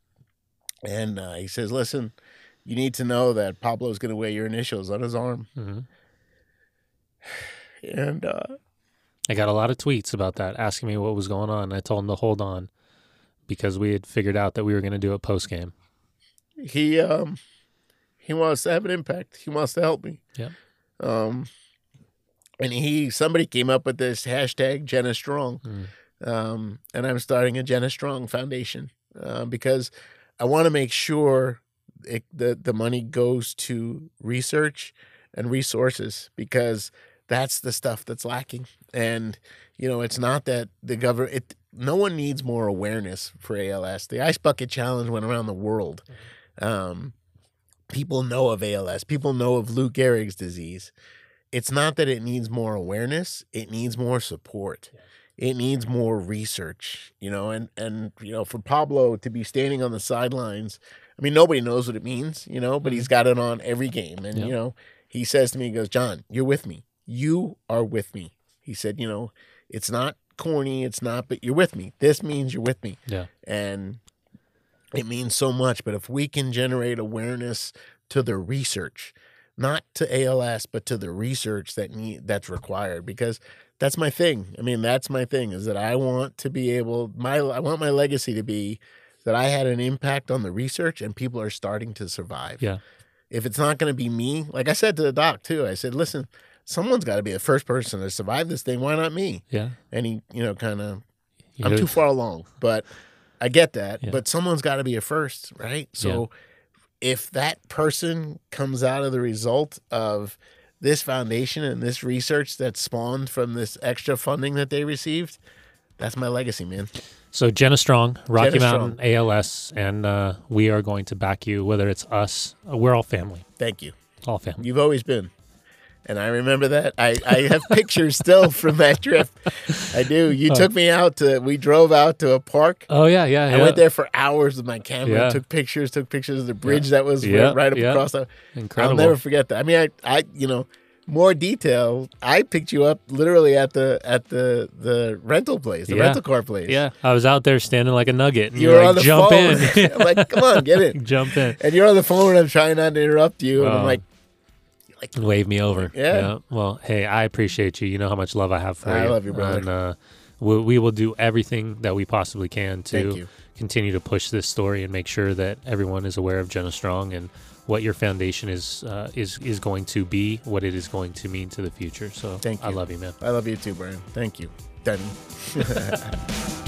and uh, he says, "Listen, you need to know that Pablo's going to wear your initials on his arm."
Mhm.
And uh,
I got a lot of tweets about that, asking me what was going on. I told him to hold on because we had figured out that we were going to do it post game.
he um, he wants to have an impact. He wants to help me.
Yeah.
Um, and he somebody came up with this hashtag Genna Strong,
Mm.
um, and I'm starting a Genna Strong Foundation uh, because I want to make sure it, the the money goes to research and resources because that's the stuff that's lacking. And you know, it's not that the government. It, no one needs more awareness for ALS. The Ice Bucket Challenge went around the world. Um, people know of ALS. People know of Lou Gehrig's disease. It's not that it needs more awareness. It needs more support. It needs more research. You know, and and you know, for Pablo to be standing on the sidelines. I mean, nobody knows what it means. You know, but he's got it on every game, and
Yeah.
you know, he says to me, he goes, "John, you're with me. You are with me." He said, "You know, it's not corny. It's not, but you're with me. This means you're with me."
Yeah.
and it means so much. But if we can generate awareness to the research, not to ALS, but to the research that need that's required, because that's my thing. I mean, that's my thing is that I want to be able my I want my legacy to be that I had an impact on the research and people are starting to survive.
Yeah.
If it's not going to be me, like I said to the doc too, I said, listen, someone's got to be the first person to survive this thing. Why not me?
Yeah.
And he, you know, kind of I'm too far along, but I get that.
Yeah.
But someone's got to be a first, right? So if that person comes out of the result of this foundation and this research that spawned from this extra funding that they received, that's my legacy, man.
So Genna Strong, Rocky
Genna
Mountain ALS, and uh, we are going to back you. Whether it's us, uh, we're all family,
Thank you.
all family.
You've always been. And I remember that. I, I have pictures still from that trip. I do. You oh. took me out to, we drove out to a park.
Oh yeah, yeah.
I
yeah.
went there for hours with my camera,
Yeah.
took pictures, took pictures of the bridge that was
Yeah,
right up
yeah.
across the.
Incredible.
I'll never forget that. I mean, I, I, you know, more detail, I picked you up literally at the at the the rental place, the
Yeah.
rental car place.
Yeah, I was out there standing like a nugget. And
you
you're
were
like,
on the
jump
phone.
in,
I'm like, come on, get in.
jump in,
And you're on the phone, and I'm trying not to interrupt you. And I'm
Oh.
Like,
wave me over.
Yeah.
Well, hey, I appreciate you. You know how much love I have for
I
you.
love you, brother.
And uh, we, we will do everything that we possibly can to continue to push this story and make sure that everyone is aware of Genna Strong and what your foundation is uh, is is going to be, what it is going to mean to the future. So
Thank you.
I love you, man.
I love you too, Brian. Thank you, Denny.